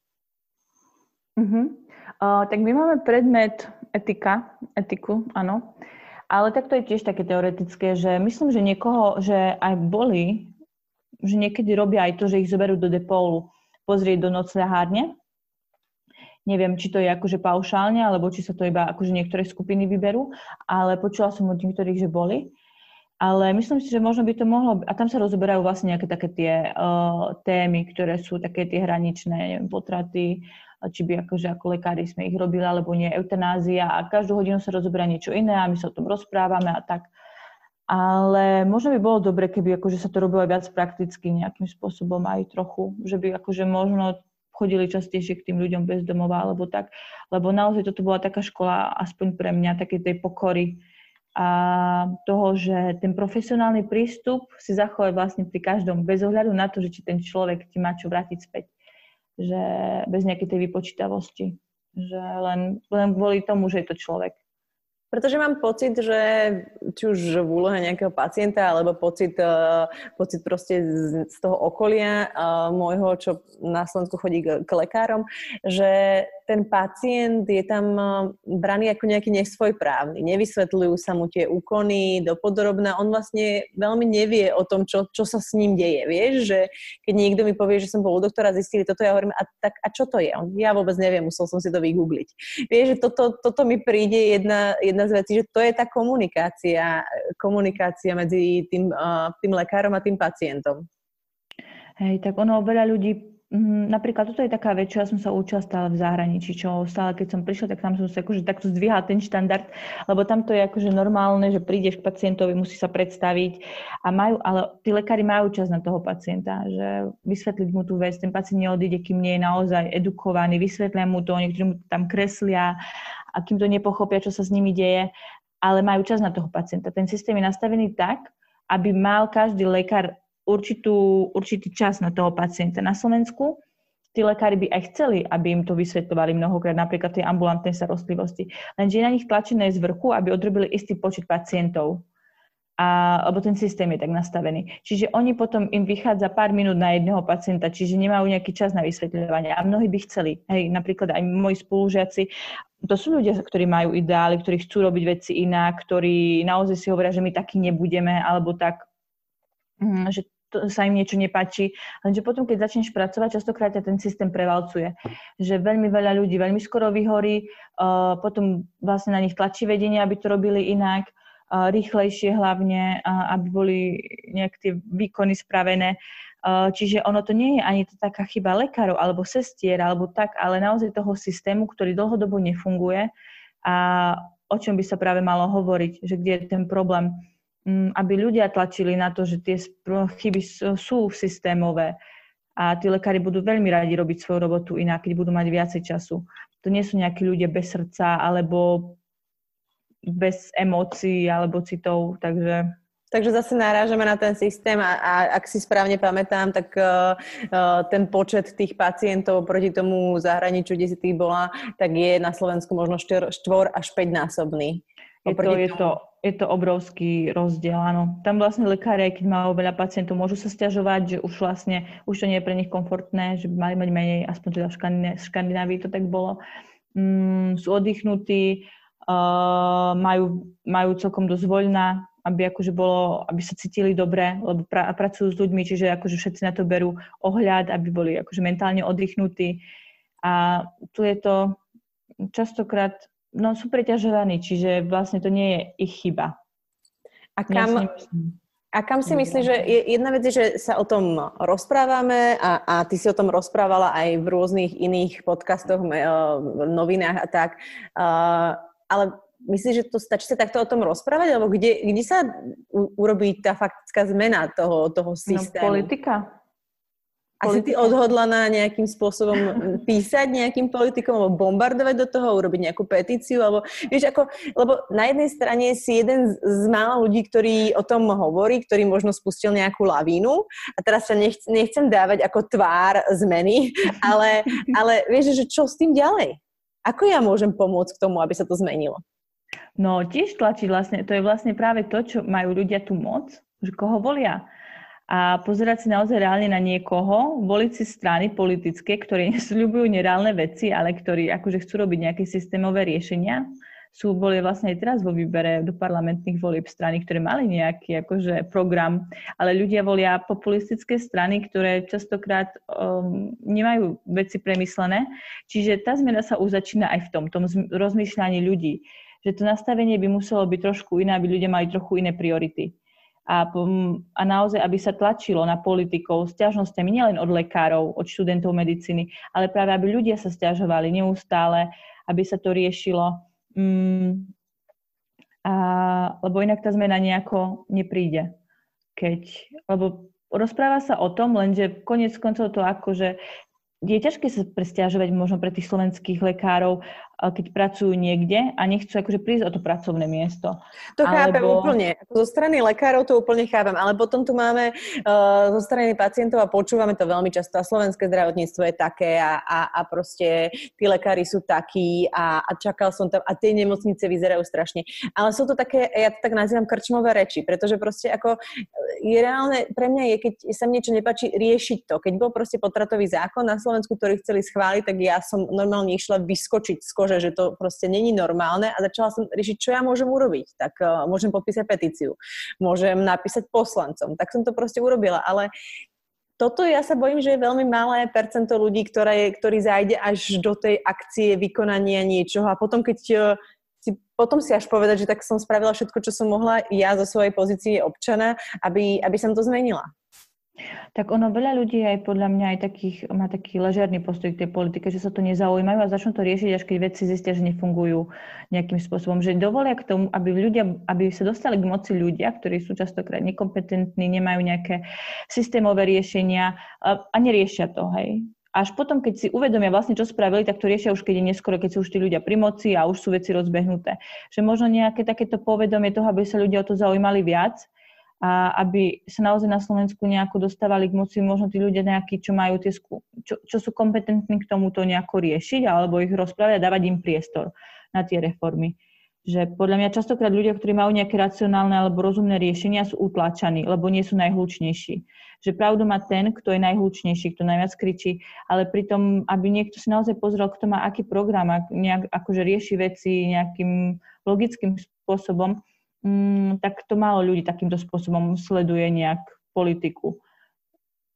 Uh-huh. Uh, tak my máme predmet etika, etiku, áno. Ale tak to je tiež také teoretické, že myslím, že niekoho, že aj boli, že niekedy robia aj to, že ich zoberú do depólu pozrieť do nocľahárne. Neviem, či to je akože paušálne, alebo či sa to iba akože niektoré skupiny vyberú, ale počula som od niektorých, že boli. Ale myslím si, že možno by to mohlo... A tam sa rozoberajú vlastne nejaké také tie uh, témy, ktoré sú také tie hraničné, neviem, potraty, či by akože ako lekári sme ich robili, alebo nie, eutanázia a každú hodinu sa rozoberá niečo iné a my sa o tom rozprávame a tak. Ale možno by bolo dobre, keby akože sa to robilo aj viac prakticky nejakým spôsobom aj trochu, že by akože možno chodili častejšie k tým ľuďom bez domova alebo tak, lebo naozaj toto bola taká škola, aspoň pre mňa, také tej pokory a toho, že ten profesionálny prístup si zachovať vlastne pri každom, bez ohľadu na to, že či ten človek ti má čo vrátiť späť že bez nejakej tej vypočítavosti. Že len, len kvôli tomu, že je to človek. Pretože mám pocit, že či už v úlohe nejakého pacienta, alebo pocit, uh, pocit proste z, z toho okolia uh, môjho, čo na Slovensku chodí k, k lekárom, že ten pacient je tam eh, braný ako nejaký nesvojprávny. Nevysvetľujú sa mu tie úkony dopodrobná. On vlastne veľmi nevie o tom, čo, čo sa s ním deje. Vieš, že keď niekto mi povie, že som bol u doktora, zistili toto, ja hovorím, a, tak, a čo to je? On, ja vôbec neviem, musel som si to vygoogliť. Vieš, že toto, toto mi príde jedna, jedna z vecí, že to je tá komunikácia, komunikácia medzi tým, uh, tým lekárom a tým pacientom. Hej, tak ono veľa ľudí napríklad toto je taká vec, čo ja som sa učila stále v zahraničí, čo stále keď som prišla, tak tam som sa akože takto zdvíhala ten štandard, lebo tam to je akože normálne, že prídeš k pacientovi, musí sa predstaviť a majú, ale tí lekári majú čas na toho pacienta, že vysvetliť mu tú vec, ten pacient neodíde, kým nie je naozaj edukovaný, vysvetlia mu to, niektorí mu tam kreslia a kým to nepochopia, čo sa s nimi deje, ale majú čas na toho pacienta. Ten systém je nastavený tak, aby mal každý lekár určitú, určitý čas na toho pacienta. Na Slovensku tí lekári by aj chceli, aby im to vysvetľovali mnohokrát, napríklad tej ambulantnej starostlivosti. Lenže je na nich tlačené z vrchu, aby odrobili istý počet pacientov. A, lebo ten systém je tak nastavený. Čiže oni potom im vychádza pár minút na jedného pacienta, čiže nemajú nejaký čas na vysvetľovanie. A mnohí by chceli. Hej, napríklad aj moji spolužiaci, to sú ľudia, ktorí majú ideály, ktorí chcú robiť veci inak, ktorí naozaj si hovoria, že my takí nebudeme, alebo tak, mm, že to, sa im niečo nepáči. Lenže potom, keď začneš pracovať, častokrát ťa ten systém prevalcuje. Že veľmi veľa ľudí veľmi skoro vyhorí, uh, potom vlastne na nich tlačí vedenie, aby to robili inak, uh, rýchlejšie hlavne, uh, aby boli nejak tie výkony spravené. Čiže ono to nie je ani to taká chyba lekárov alebo sestier alebo tak, ale naozaj toho systému, ktorý dlhodobo nefunguje a o čom by sa práve malo hovoriť, že kde je ten problém aby ľudia tlačili na to, že tie chyby sú systémové a tí lekári budú veľmi radi robiť svoju robotu inak, keď budú mať viacej času. To nie sú nejakí ľudia bez srdca alebo bez emócií alebo citov, takže... Takže zase narážame na ten systém a, a ak si správne pamätám, tak uh, ten počet tých pacientov proti tomu zahraničiu, kde si tých bola, tak je na Slovensku možno 4, 4 až 5 násobný. Je to, je, to, je to obrovský rozdiel, áno. Tam vlastne lekári, keď majú veľa pacientov, môžu sa stiažovať, že už vlastne, už to nie je pre nich komfortné, že by mali mať menej, aspoň teda v Škandinávii to tak bolo. Mm, sú oddychnutí, uh, majú, majú celkom dosť voľna, aby akože bolo, aby sa cítili dobre, lebo pra, pracujú s ľuďmi, čiže akože všetci na to berú ohľad, aby boli akože mentálne oddychnutí. A tu je to častokrát no, sú preťažovaní, čiže vlastne to nie je ich chyba. A kam, a kam si myslíš, že je, jedna vec je, že sa o tom rozprávame a, a ty si o tom rozprávala aj v rôznych iných podcastoch, novinách a tak, ale myslíš, že to stačí sa takto o tom rozprávať, alebo kde, kde sa urobí tá faktická zmena toho, toho no, systému? No, politika. A si ty odhodlaná nejakým spôsobom písať nejakým politikom alebo bombardovať do toho, urobiť nejakú petíciu, alebo vieš, ako, lebo na jednej strane si jeden z, z mála ľudí, ktorý o tom hovorí, ktorý možno spustil nejakú lavínu a teraz sa nech, nechcem dávať ako tvár zmeny, ale, ale vieš, že čo s tým ďalej? Ako ja môžem pomôcť k tomu, aby sa to zmenilo? No tiež tlačiť vlastne, to je vlastne práve to, čo majú ľudia tú moc, že koho volia a pozerať si naozaj reálne na niekoho, voliť si strany politické, ktoré nesľubujú nereálne veci, ale ktorí akože chcú robiť nejaké systémové riešenia. Sú, boli vlastne aj teraz vo výbere do parlamentných volieb strany, ktoré mali nejaký akože program, ale ľudia volia populistické strany, ktoré častokrát um, nemajú veci premyslené. Čiže tá zmena sa už začína aj v tom, tom rozmýšľaní ľudí. Že to nastavenie by muselo byť trošku iné, aby ľudia mali trochu iné priority a, a naozaj, aby sa tlačilo na politikov s ťažnosťami nielen od lekárov, od študentov medicíny, ale práve aby ľudia sa stiažovali neustále, aby sa to riešilo. Mm, a, lebo inak tá zmena nejako nepríde. Keď, lebo rozpráva sa o tom, lenže konec koncov to akože je ťažké sa presťažovať možno pre tých slovenských lekárov, keď pracujú niekde a nechcú akože prísť o to pracovné miesto. To Alebo... chápem úplne. Zo strany lekárov to úplne chápem, ale potom tu máme uh, zo strany pacientov a počúvame to veľmi často a slovenské zdravotníctvo je také a, a, a proste tí lekári sú takí a, a čakal som tam a tie nemocnice vyzerajú strašne. Ale sú to také, ja to tak nazývam krčmové reči, pretože proste ako je reálne, pre mňa je, keď sa niečo nepáči, riešiť to. Keď bol proste potratový zákon na Slovensku, ktorý chceli schváliť, tak ja som normálne išla vyskočiť z kože, že to proste není normálne a začala som riešiť, čo ja môžem urobiť. Tak uh, môžem podpísať petíciu, môžem napísať poslancom, tak som to proste urobila, ale toto ja sa bojím, že je veľmi malé percento ľudí, ktoré, ktorý zájde až do tej akcie vykonania niečoho a potom, keď uh, si, potom si až povedať, že tak som spravila všetko, čo som mohla ja zo svojej pozície občana, aby, aby som to zmenila. Tak ono, veľa ľudí aj podľa mňa aj takých, má taký ležerný postoj k tej politike, že sa to nezaujímajú a začnú to riešiť, až keď veci zistia, že nefungujú nejakým spôsobom. Že dovolia k tomu, aby, ľudia, aby sa dostali k moci ľudia, ktorí sú častokrát nekompetentní, nemajú nejaké systémové riešenia a, a neriešia to, hej. Až potom, keď si uvedomia vlastne, čo spravili, tak to riešia už keď je neskoro, keď sú už tí ľudia pri moci a už sú veci rozbehnuté. Že možno nejaké takéto povedomie toho, aby sa ľudia o to zaujímali viac, a aby sa naozaj na Slovensku nejako dostávali k moci možno tí ľudia nejakí, čo majú tie skú, čo, čo sú kompetentní k tomuto nejako riešiť alebo ich rozprávať a dávať im priestor na tie reformy. Že podľa mňa častokrát ľudia, ktorí majú nejaké racionálne alebo rozumné riešenia, sú utláčaní, lebo nie sú najhlučnejší. Že pravdu má ten, kto je najhlučnejší, kto najviac kričí, ale pritom, aby niekto si naozaj pozrel, kto má aký program, ak nejak, akože rieši veci nejakým logickým spôsobom, tak to málo ľudí takýmto spôsobom sleduje nejak politiku.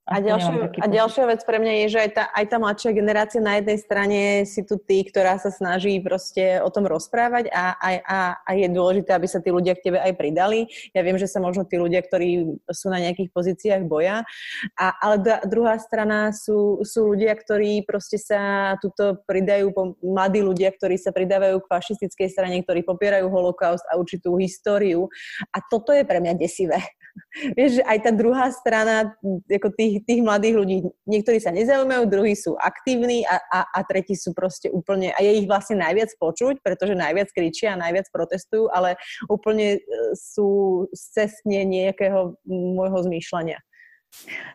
A ďalšia, a ďalšia vec pre mňa je, že aj tá, aj tá mladšia generácia na jednej strane si tu tí, ktorá sa snaží proste o tom rozprávať a, a, a, a je dôležité, aby sa tí ľudia k tebe aj pridali. Ja viem, že sa možno tí ľudia, ktorí sú na nejakých pozíciách boja, a, ale da, druhá strana sú, sú ľudia, ktorí proste sa tuto pridajú, mladí ľudia, ktorí sa pridávajú k fašistickej strane, ktorí popierajú holokaust a určitú históriu. A toto je pre mňa desivé. Vieš, aj tá druhá strana ako tých, tých mladých ľudí, niektorí sa nezaujímajú, druhí sú aktívni a, a, a tretí sú proste úplne, a je ich vlastne najviac počuť, pretože najviac kričia a najviac protestujú, ale úplne e, sú cestne nejakého môjho zmýšľania.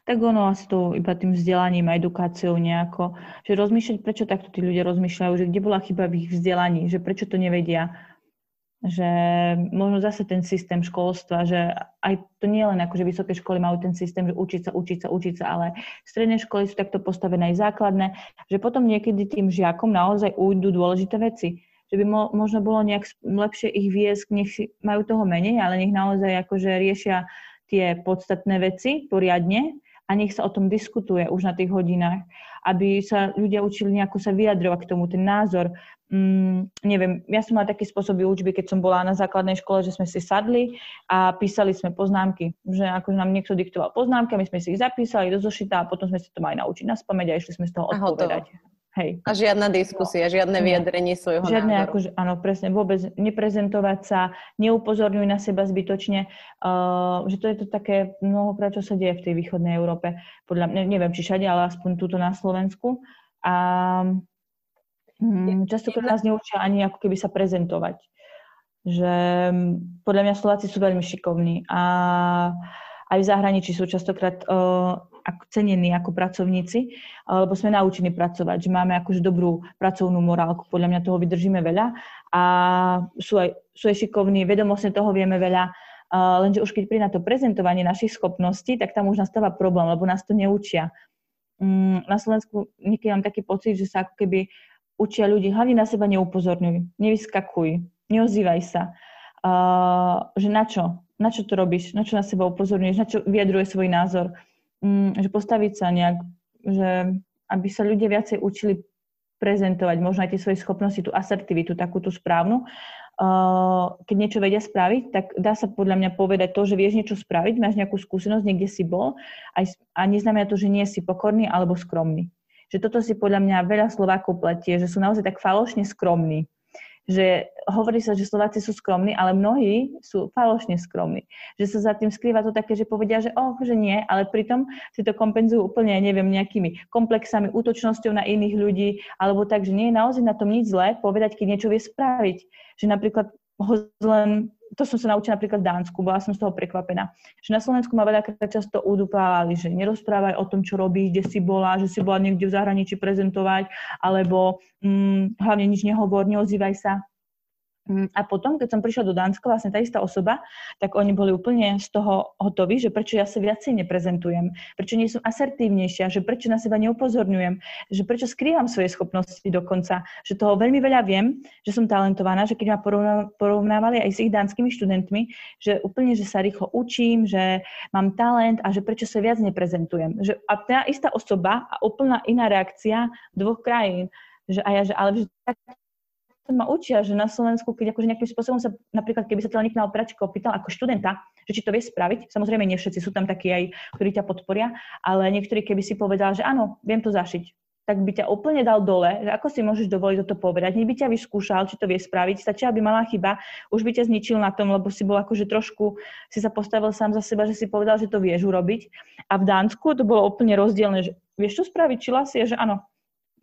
Tak ono asi to iba tým vzdelaním a edukáciou nejako, že rozmýšľať, prečo takto tí ľudia rozmýšľajú, že kde bola chyba v ich vzdelaní, že prečo to nevedia, že možno zase ten systém školstva, že aj to nie len ako, že vysoké školy majú ten systém, že učiť sa, učiť sa, učiť sa, ale stredné školy sú takto postavené aj základné, že potom niekedy tým žiakom naozaj ujdu dôležité veci. Že by mo, možno bolo nejak lepšie ich viesť, nech si, majú toho menej, ale nech naozaj akože riešia tie podstatné veci poriadne a nech sa o tom diskutuje už na tých hodinách, aby sa ľudia učili nejako sa vyjadrovať k tomu, ten názor, mm, neviem, ja som mala taký spôsob výučby, keď som bola na základnej škole, že sme si sadli a písali sme poznámky, že akože nám niekto diktoval poznámky, my sme si ich zapísali do zošita a potom sme si to mali naučiť na spameť a išli sme z toho odpovedať. Hej. A žiadna diskusia, no. žiadne vyjadrenie svojho žiadne, názoru. Akože, áno, presne, vôbec neprezentovať sa, neupozorňuj na seba zbytočne, uh, že to je to také mnohokrát, čo sa deje v tej východnej Európe. Podľa mňa, neviem, či všade, ale aspoň túto na Slovensku. A um, častokrát nás neučia ani ako keby sa prezentovať. Že mm, podľa mňa Slováci sú veľmi šikovní a aj v zahraničí sú častokrát uh, ako cenení ako pracovníci, lebo sme naučení pracovať, že máme akože dobrú pracovnú morálku. Podľa mňa toho vydržíme veľa a sú aj, sú aj šikovní, vedomostne toho vieme veľa, lenže už keď príde na to prezentovanie našich schopností, tak tam už nastáva problém, lebo nás to neučia. Mm, na Slovensku niekedy mám taký pocit, že sa ako keby učia ľudí, hlavne na seba neupozorňuj, nevyskakuj, neozývaj sa. Uh, že na čo? Na čo to robíš? Na čo na seba upozorňuješ? Na čo vyjadruje svoj názor? Mm, že postaviť sa nejak, že aby sa ľudia viacej učili prezentovať možno aj tie svoje schopnosti, tú asertivitu, takú tú správnu. Keď niečo vedia spraviť, tak dá sa podľa mňa povedať to, že vieš niečo spraviť, máš nejakú skúsenosť, niekde si bol a neznamená to, že nie si pokorný alebo skromný. Že toto si podľa mňa veľa Slovákov pletie, že sú naozaj tak falošne skromní že hovorí sa, že Slováci sú skromní, ale mnohí sú falošne skromní. Že sa za tým skrýva to také, že povedia, že oh, že nie, ale pritom si to kompenzujú úplne, neviem, nejakými komplexami, útočnosťou na iných ľudí, alebo tak, že nie je naozaj na tom nič zlé povedať, keď niečo vie spraviť. Že napríklad ho len to som sa naučila napríklad v Dánsku, bola som z toho prekvapená. Že na Slovensku ma veľakrát často udupávali, že nerozprávaj o tom, čo robíš, kde si bola, že si bola niekde v zahraničí prezentovať, alebo hm, hlavne nič nehovor, neozývaj sa. Mm, a potom, keď som prišla do Dánska, vlastne tá istá osoba, tak oni boli úplne z toho hotoví, že prečo ja sa viacej neprezentujem, prečo nie som asertívnejšia, že prečo na seba neupozorňujem, že prečo skrývam svoje schopnosti dokonca, že toho veľmi veľa viem, že som talentovaná, že keď ma porovnávali aj s ich dánskymi študentmi, že úplne, že sa rýchlo učím, že mám talent a že prečo sa viac neprezentujem. Že, a tá istá osoba a úplná iná reakcia dvoch krajín, že a ja, že ale že tak ma učia, že na Slovensku, keď akože nejakým spôsobom sa, napríklad keby sa teda niekto na operačku opýtal ako študenta, že či to vie spraviť, samozrejme nie všetci sú tam takí aj, ktorí ťa podporia, ale niektorí keby si povedal, že áno, viem to zašiť, tak by ťa úplne dal dole, že ako si môžeš dovoliť toto povedať, nech by ťa vyskúšal, či to vie spraviť, stačí, aby mala chyba, už by ťa zničil na tom, lebo si bol akože trošku, si sa postavil sám za seba, že si povedal, že to vieš urobiť. A v Dánsku to bolo úplne rozdielne, že vieš čo spraviť, či lasie, že áno.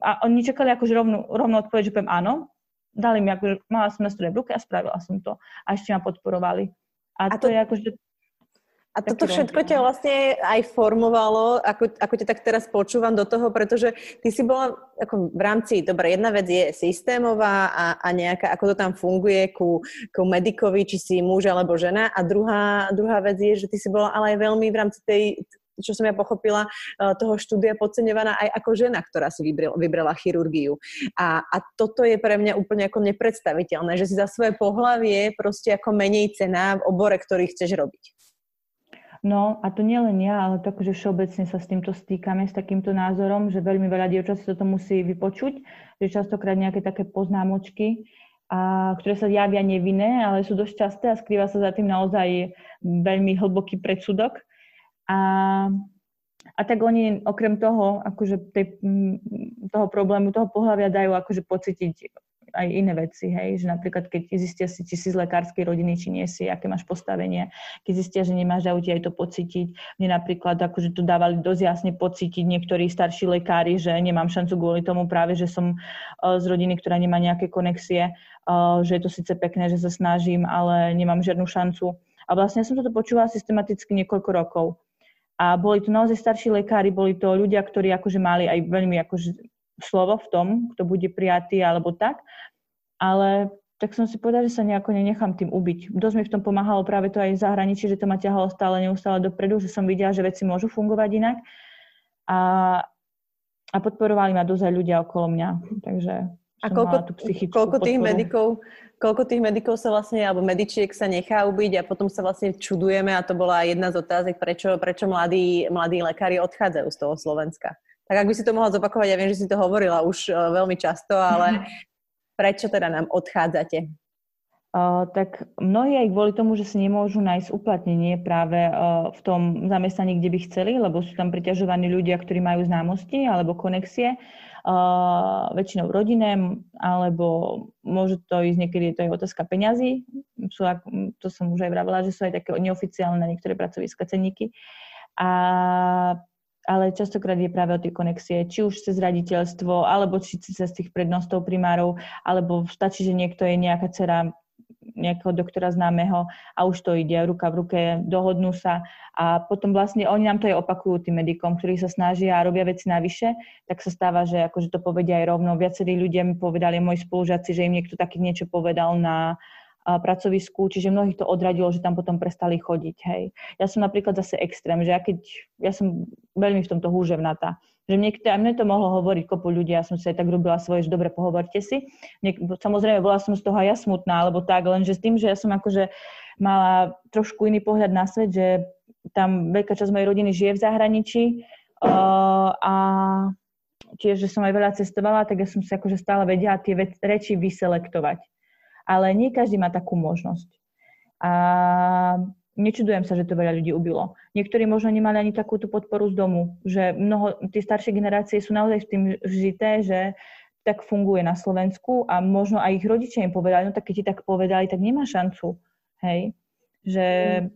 A oni čakali akože rovnú, rovnú odpoveď, že poviem áno, dali mi, akože mala som nástroje v ruke a spravila som to. A ešte ma podporovali. A, a to, to je akože a toto všetko ťa vlastne aj formovalo, ako, ako ťa tak teraz počúvam do toho, pretože ty si bola ako v rámci, dobre, jedna vec je systémová a, a nejaká, ako to tam funguje ku, ku medikovi, či si muž alebo žena a druhá, druhá vec je, že ty si bola ale aj veľmi v rámci tej čo som ja pochopila, eh, toho štúdia podceňovaná aj ako žena, ktorá si vybrala, vybrala chirurgiu. A, a toto je pre mňa úplne ako nepredstaviteľné, že si za svoje pohlavie proste ako menej cena v obore, ktorý chceš robiť. No a to nie len ja, ale tak, že všeobecne sa s týmto stýkame, s takýmto názorom, že veľmi veľa dievčat si toto musí vypočuť, že častokrát nejaké také poznámočky, a, ktoré sa javia nevinné, ale sú dosť časté a skrýva sa za tým naozaj veľmi hlboký predsudok. A, a tak oni okrem toho, akože tej, toho problému, toho pohľavia dajú akože pocítiť aj iné veci, hej, že napríklad keď zistia si, či si z lekárskej rodiny, či nie si, aké máš postavenie, keď zistia, že nemáš, dajú ti aj to pocítiť. Mne napríklad akože to dávali dosť jasne pocítiť niektorí starší lekári, že nemám šancu kvôli tomu práve, že som uh, z rodiny, ktorá nemá nejaké konexie, uh, že je to síce pekné, že sa snažím, ale nemám žiadnu šancu. A vlastne som toto počúvala systematicky niekoľko rokov. A boli to naozaj starší lekári, boli to ľudia, ktorí akože mali aj veľmi akože slovo v tom, kto bude prijatý alebo tak. Ale tak som si povedala, že sa nejako nenechám tým ubiť. Dosť mi v tom pomáhalo práve to aj v zahraničí, že to ma ťahalo stále neustále dopredu, že som videla, že veci môžu fungovať inak. A, a podporovali ma dosť aj ľudia okolo mňa. Takže a koľko, koľko tých medikov koľko tých medikov sa vlastne, alebo medičiek sa nechá ubiť a potom sa vlastne čudujeme a to bola jedna z otázek, prečo, prečo mladí, mladí lekári odchádzajú z toho Slovenska. Tak ak by si to mohla zopakovať, ja viem, že si to hovorila už uh, veľmi často, ale prečo teda nám odchádzate? Uh, tak mnohí aj kvôli tomu, že si nemôžu nájsť uplatnenie práve uh, v tom zamestnaní, kde by chceli, lebo sú tam priťažovaní ľudia, ktorí majú známosti alebo konexie väčšinou rodinné, alebo môže to ísť niekedy, to je otázka peňazí. Sú, to som už aj vravila, že sú aj také neoficiálne niektoré pracoviska cenníky. A ale častokrát je práve o tie konexie, či už cez raditeľstvo, alebo či cez tých prednostov primárov, alebo stačí, že niekto je nejaká dcera nejakého doktora známeho a už to ide ruka v ruke, dohodnú sa a potom vlastne oni nám to aj opakujú tým medikom, ktorí sa snažia a robia veci navyše, tak sa stáva, že akože to povedia aj rovno. Viacerí ľudia mi povedali, moji spolužiaci, že im niekto také niečo povedal na pracovisku, čiže mnohých to odradilo, že tam potom prestali chodiť. Hej. Ja som napríklad zase extrém, že ja keď, ja som veľmi v tomto húževnatá, že niekto, a mne to mohlo hovoriť kopu ľudí, ja som si aj tak robila svoje, že dobre, pohovorte si. Niek, samozrejme, bola som z toho aj ja smutná, alebo tak, lenže s tým, že ja som akože mala trošku iný pohľad na svet, že tam veľká časť mojej rodiny žije v zahraničí uh, a tiež, že som aj veľa cestovala, tak ja som si akože stále vedela tie reči vyselektovať ale nie každý má takú možnosť. A nečudujem sa, že to veľa ľudí ubilo. Niektorí možno nemali ani takúto podporu z domu, že mnoho, tie staršie generácie sú naozaj s tým žité, že tak funguje na Slovensku a možno aj ich rodičia im povedali, no tak keď ti tak povedali, tak nemá šancu, hej, že mm.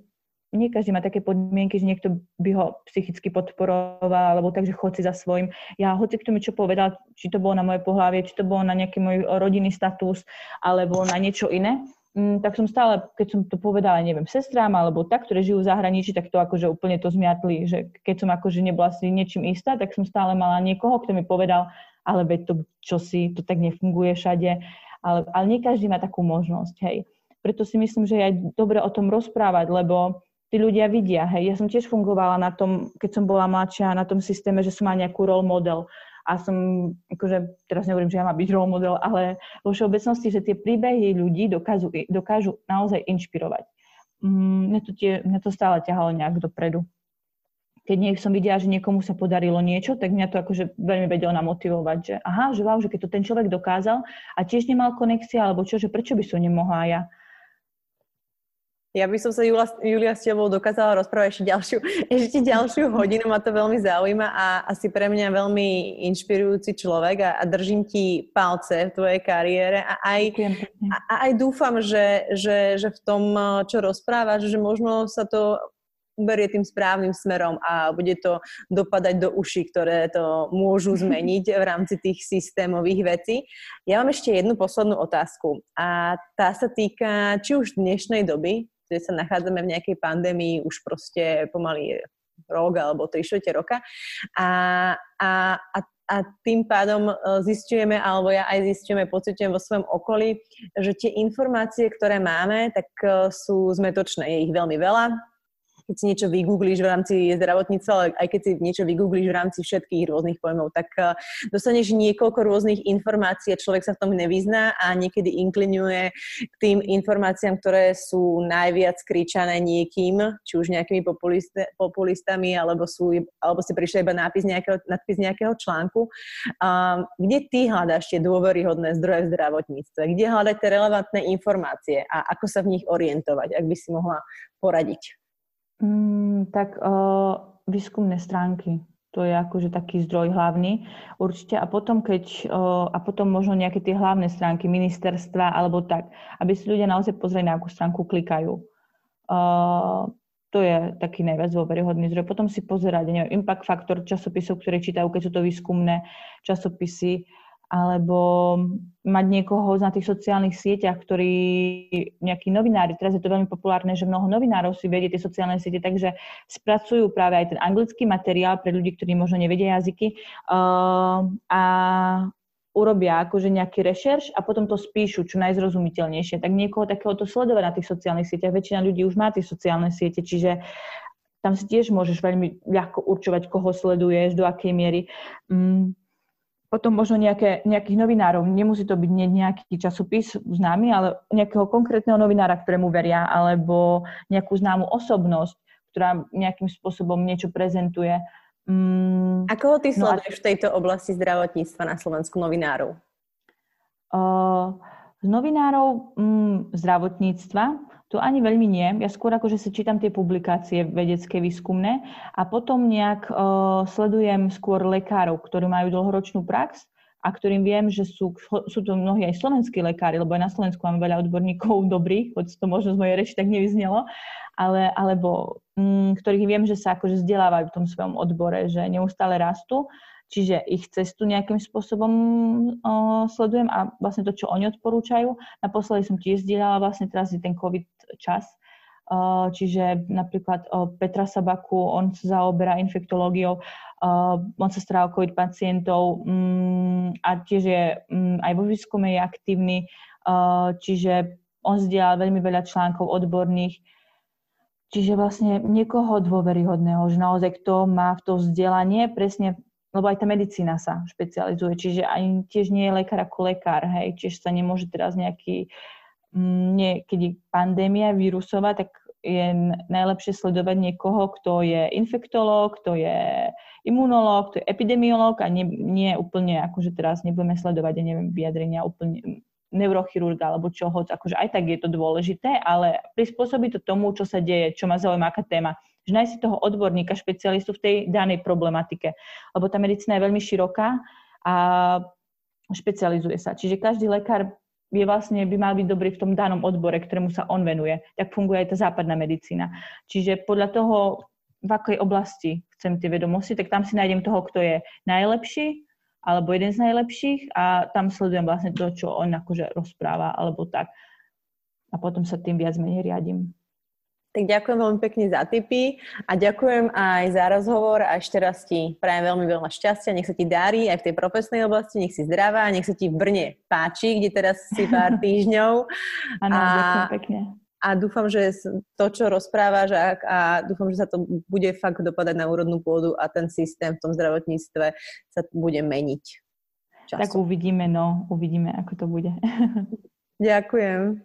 Nie každý má také podmienky, že niekto by ho psychicky podporoval, alebo takže chod si za svojim. Ja hoci kto mi čo povedal, či to bolo na moje pohľavie, či to bolo na nejaký môj rodinný status, alebo na niečo iné, Mm, tak som stále, keď som to povedala, neviem, sestrám alebo tak, ktoré žijú v zahraničí, tak to akože úplne to zmiatli, že keď som akože nebola si niečím istá, tak som stále mala niekoho, kto mi povedal, ale veď to, čo si, to tak nefunguje všade, ale, ale nie každý má takú možnosť, hej. Preto si myslím, že je aj dobre o tom rozprávať, lebo tí ľudia vidia, hej. Ja som tiež fungovala na tom, keď som bola mladšia, na tom systéme, že som mala nejakú role model a som, akože teraz nehovorím, že ja mám byť role model, ale vo všeobecnosti, že tie príbehy ľudí dokážu, dokážu naozaj inšpirovať. Mm, mňa, to tie, mňa to stále ťahalo nejak dopredu. keď nie som videla, že niekomu sa podarilo niečo, tak mňa to akože veľmi vedelo namotivovať, že aha, že wow, že keď to ten človek dokázal a tiež nemal konexia, alebo čo, že prečo by som nemohla ja. Ja by som sa, Julia, Julia, s tebou dokázala rozprávať ešte ďalšiu, ešte ďalšiu hodinu, ma to veľmi zaujíma a asi pre mňa veľmi inšpirujúci človek a, a držím ti palce v tvojej kariére a aj, a, a aj dúfam, že, že, že v tom, čo rozprávaš, že možno sa to uberie tým správnym smerom a bude to dopadať do uší, ktoré to môžu zmeniť v rámci tých systémových vecí. Ja mám ešte jednu poslednú otázku a tá sa týka či už dnešnej doby, kde sa nachádzame v nejakej pandémii už proste pomaly rok alebo tri roka. A, a, a, a tým pádom e, zistujeme, alebo ja aj zistujeme, pocitujem vo svojom okolí, že tie informácie, ktoré máme, tak e, sú zmetočné. Je ich veľmi veľa, keď si niečo vygooglíš v rámci zdravotníctva, ale aj keď si niečo vygooglíš v rámci všetkých rôznych pojmov, tak eh, dostaneš niekoľko rôznych informácií a človek sa v tom nevyzná a niekedy inklinuje k tým informáciám, ktoré sú najviac kričané niekým, či už nejakými populistami, alebo, sú, alebo si prišli iba nápis nejakého, nadpis nejakého článku. Um, kde ty hľadáš tie dôveryhodné zdroje v zdravotníctve? Kde hľadať tie relevantné informácie a ako sa v nich orientovať, ak by si mohla poradiť? Mm, tak uh, výskumné stránky. To je akože taký zdroj hlavný určite. A potom, keď, uh, a potom možno nejaké tie hlavné stránky ministerstva alebo tak, aby si ľudia naozaj pozreli, na akú stránku klikajú. Uh, to je taký najviac dôveryhodný zdroj. Potom si pozerať, neviem, impact faktor časopisov, ktoré čítajú, keď sú to výskumné časopisy, alebo mať niekoho na tých sociálnych sieťach, ktorý, nejakí novinári, teraz je to veľmi populárne, že mnoho novinárov si vedie tie sociálne siete, takže spracujú práve aj ten anglický materiál pre ľudí, ktorí možno nevedia jazyky uh, a urobia akože nejaký rešerš a potom to spíšu čo najzrozumiteľnejšie. Tak niekoho takéhoto sledovať na tých sociálnych sieťach. Väčšina ľudí už má tie sociálne siete, čiže tam si tiež môžeš veľmi ľahko určovať, koho sleduješ, do akej miery. Mm potom možno nejaké, nejakých novinárov, nemusí to byť nejaký časopis známy, ale nejakého konkrétneho novinára, ktorému veria, alebo nejakú známu osobnosť, ktorá nejakým spôsobom niečo prezentuje. Mm, Ako ty no sleduješ a... v tejto oblasti zdravotníctva na Slovensku novinárov? Uh, z novinárov mm, zdravotníctva to ani veľmi nie. Ja skôr akože si čítam tie publikácie vedecké, výskumné a potom nejak uh, sledujem skôr lekárov, ktorí majú dlhoročnú prax a ktorým viem, že sú, sú to mnohí aj slovenskí lekári, lebo aj na Slovensku mám veľa odborníkov dobrých, hoď to možno z mojej reči tak nevyznelo, ale, alebo mm, ktorých viem, že sa akože vzdelávajú v tom svojom odbore, že neustále rastú Čiže ich cestu nejakým spôsobom o, sledujem a vlastne to, čo oni odporúčajú. Naposledy som tiež zdieľala, vlastne teraz je ten COVID čas, o, čiže napríklad o, Petra Sabaku, on sa zaoberá infektológiou, on sa stará o COVID pacientov mm, a tiež je mm, aj vo výskume je aktívny, čiže on zdieľa veľmi veľa článkov odborných, Čiže vlastne niekoho dôveryhodného, že naozaj kto má v to vzdelanie, presne lebo aj tá medicína sa špecializuje, čiže ani tiež nie je lekár ako lekár, hej, čiže sa nemôže teraz nejaký, mm, nie, keď je pandémia vírusová, tak je najlepšie sledovať niekoho, kto je infektológ, kto je imunológ, kto je epidemiológ a nie, nie úplne, akože teraz nebudeme sledovať, ja neviem, vyjadrenia úplne neurochirurga alebo čoho, akože aj tak je to dôležité, ale prispôsobí to tomu, čo sa deje, čo ma zaujíma, aká téma že nájsť si toho odborníka, špecialistu v tej danej problematike. Lebo tá medicína je veľmi široká a špecializuje sa. Čiže každý lekár je vlastne, by mal byť dobrý v tom danom odbore, ktorému sa on venuje. Tak funguje aj tá západná medicína. Čiže podľa toho, v akej oblasti chcem tie vedomosti, tak tam si nájdem toho, kto je najlepší, alebo jeden z najlepších a tam sledujem vlastne to, čo on akože rozpráva, alebo tak. A potom sa tým viac menej riadím. Tak ďakujem veľmi pekne za tipy a ďakujem aj za rozhovor a ešte raz ti prajem veľmi veľa šťastia, nech sa ti darí aj v tej profesnej oblasti, nech si zdravá, nech sa ti v Brne páči, kde teraz si pár týždňov. Áno, ďakujem pekne. A dúfam, že to, čo rozprávaš a, a dúfam, že sa to bude fakt dopadať na úrodnú pôdu a ten systém v tom zdravotníctve sa bude meniť. Časom. Tak uvidíme, no, uvidíme, ako to bude. Ďakujem.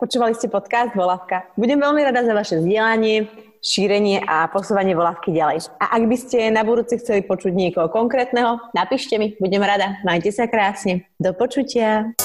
Počúvali ste podcast Volavka. Budem veľmi rada za vaše vzdielanie. šírenie a posúvanie volávky ďalej. A ak by ste na budúci chceli počuť niekoho konkrétneho, napíšte mi, budem rada. Majte sa krásne. Do počutia.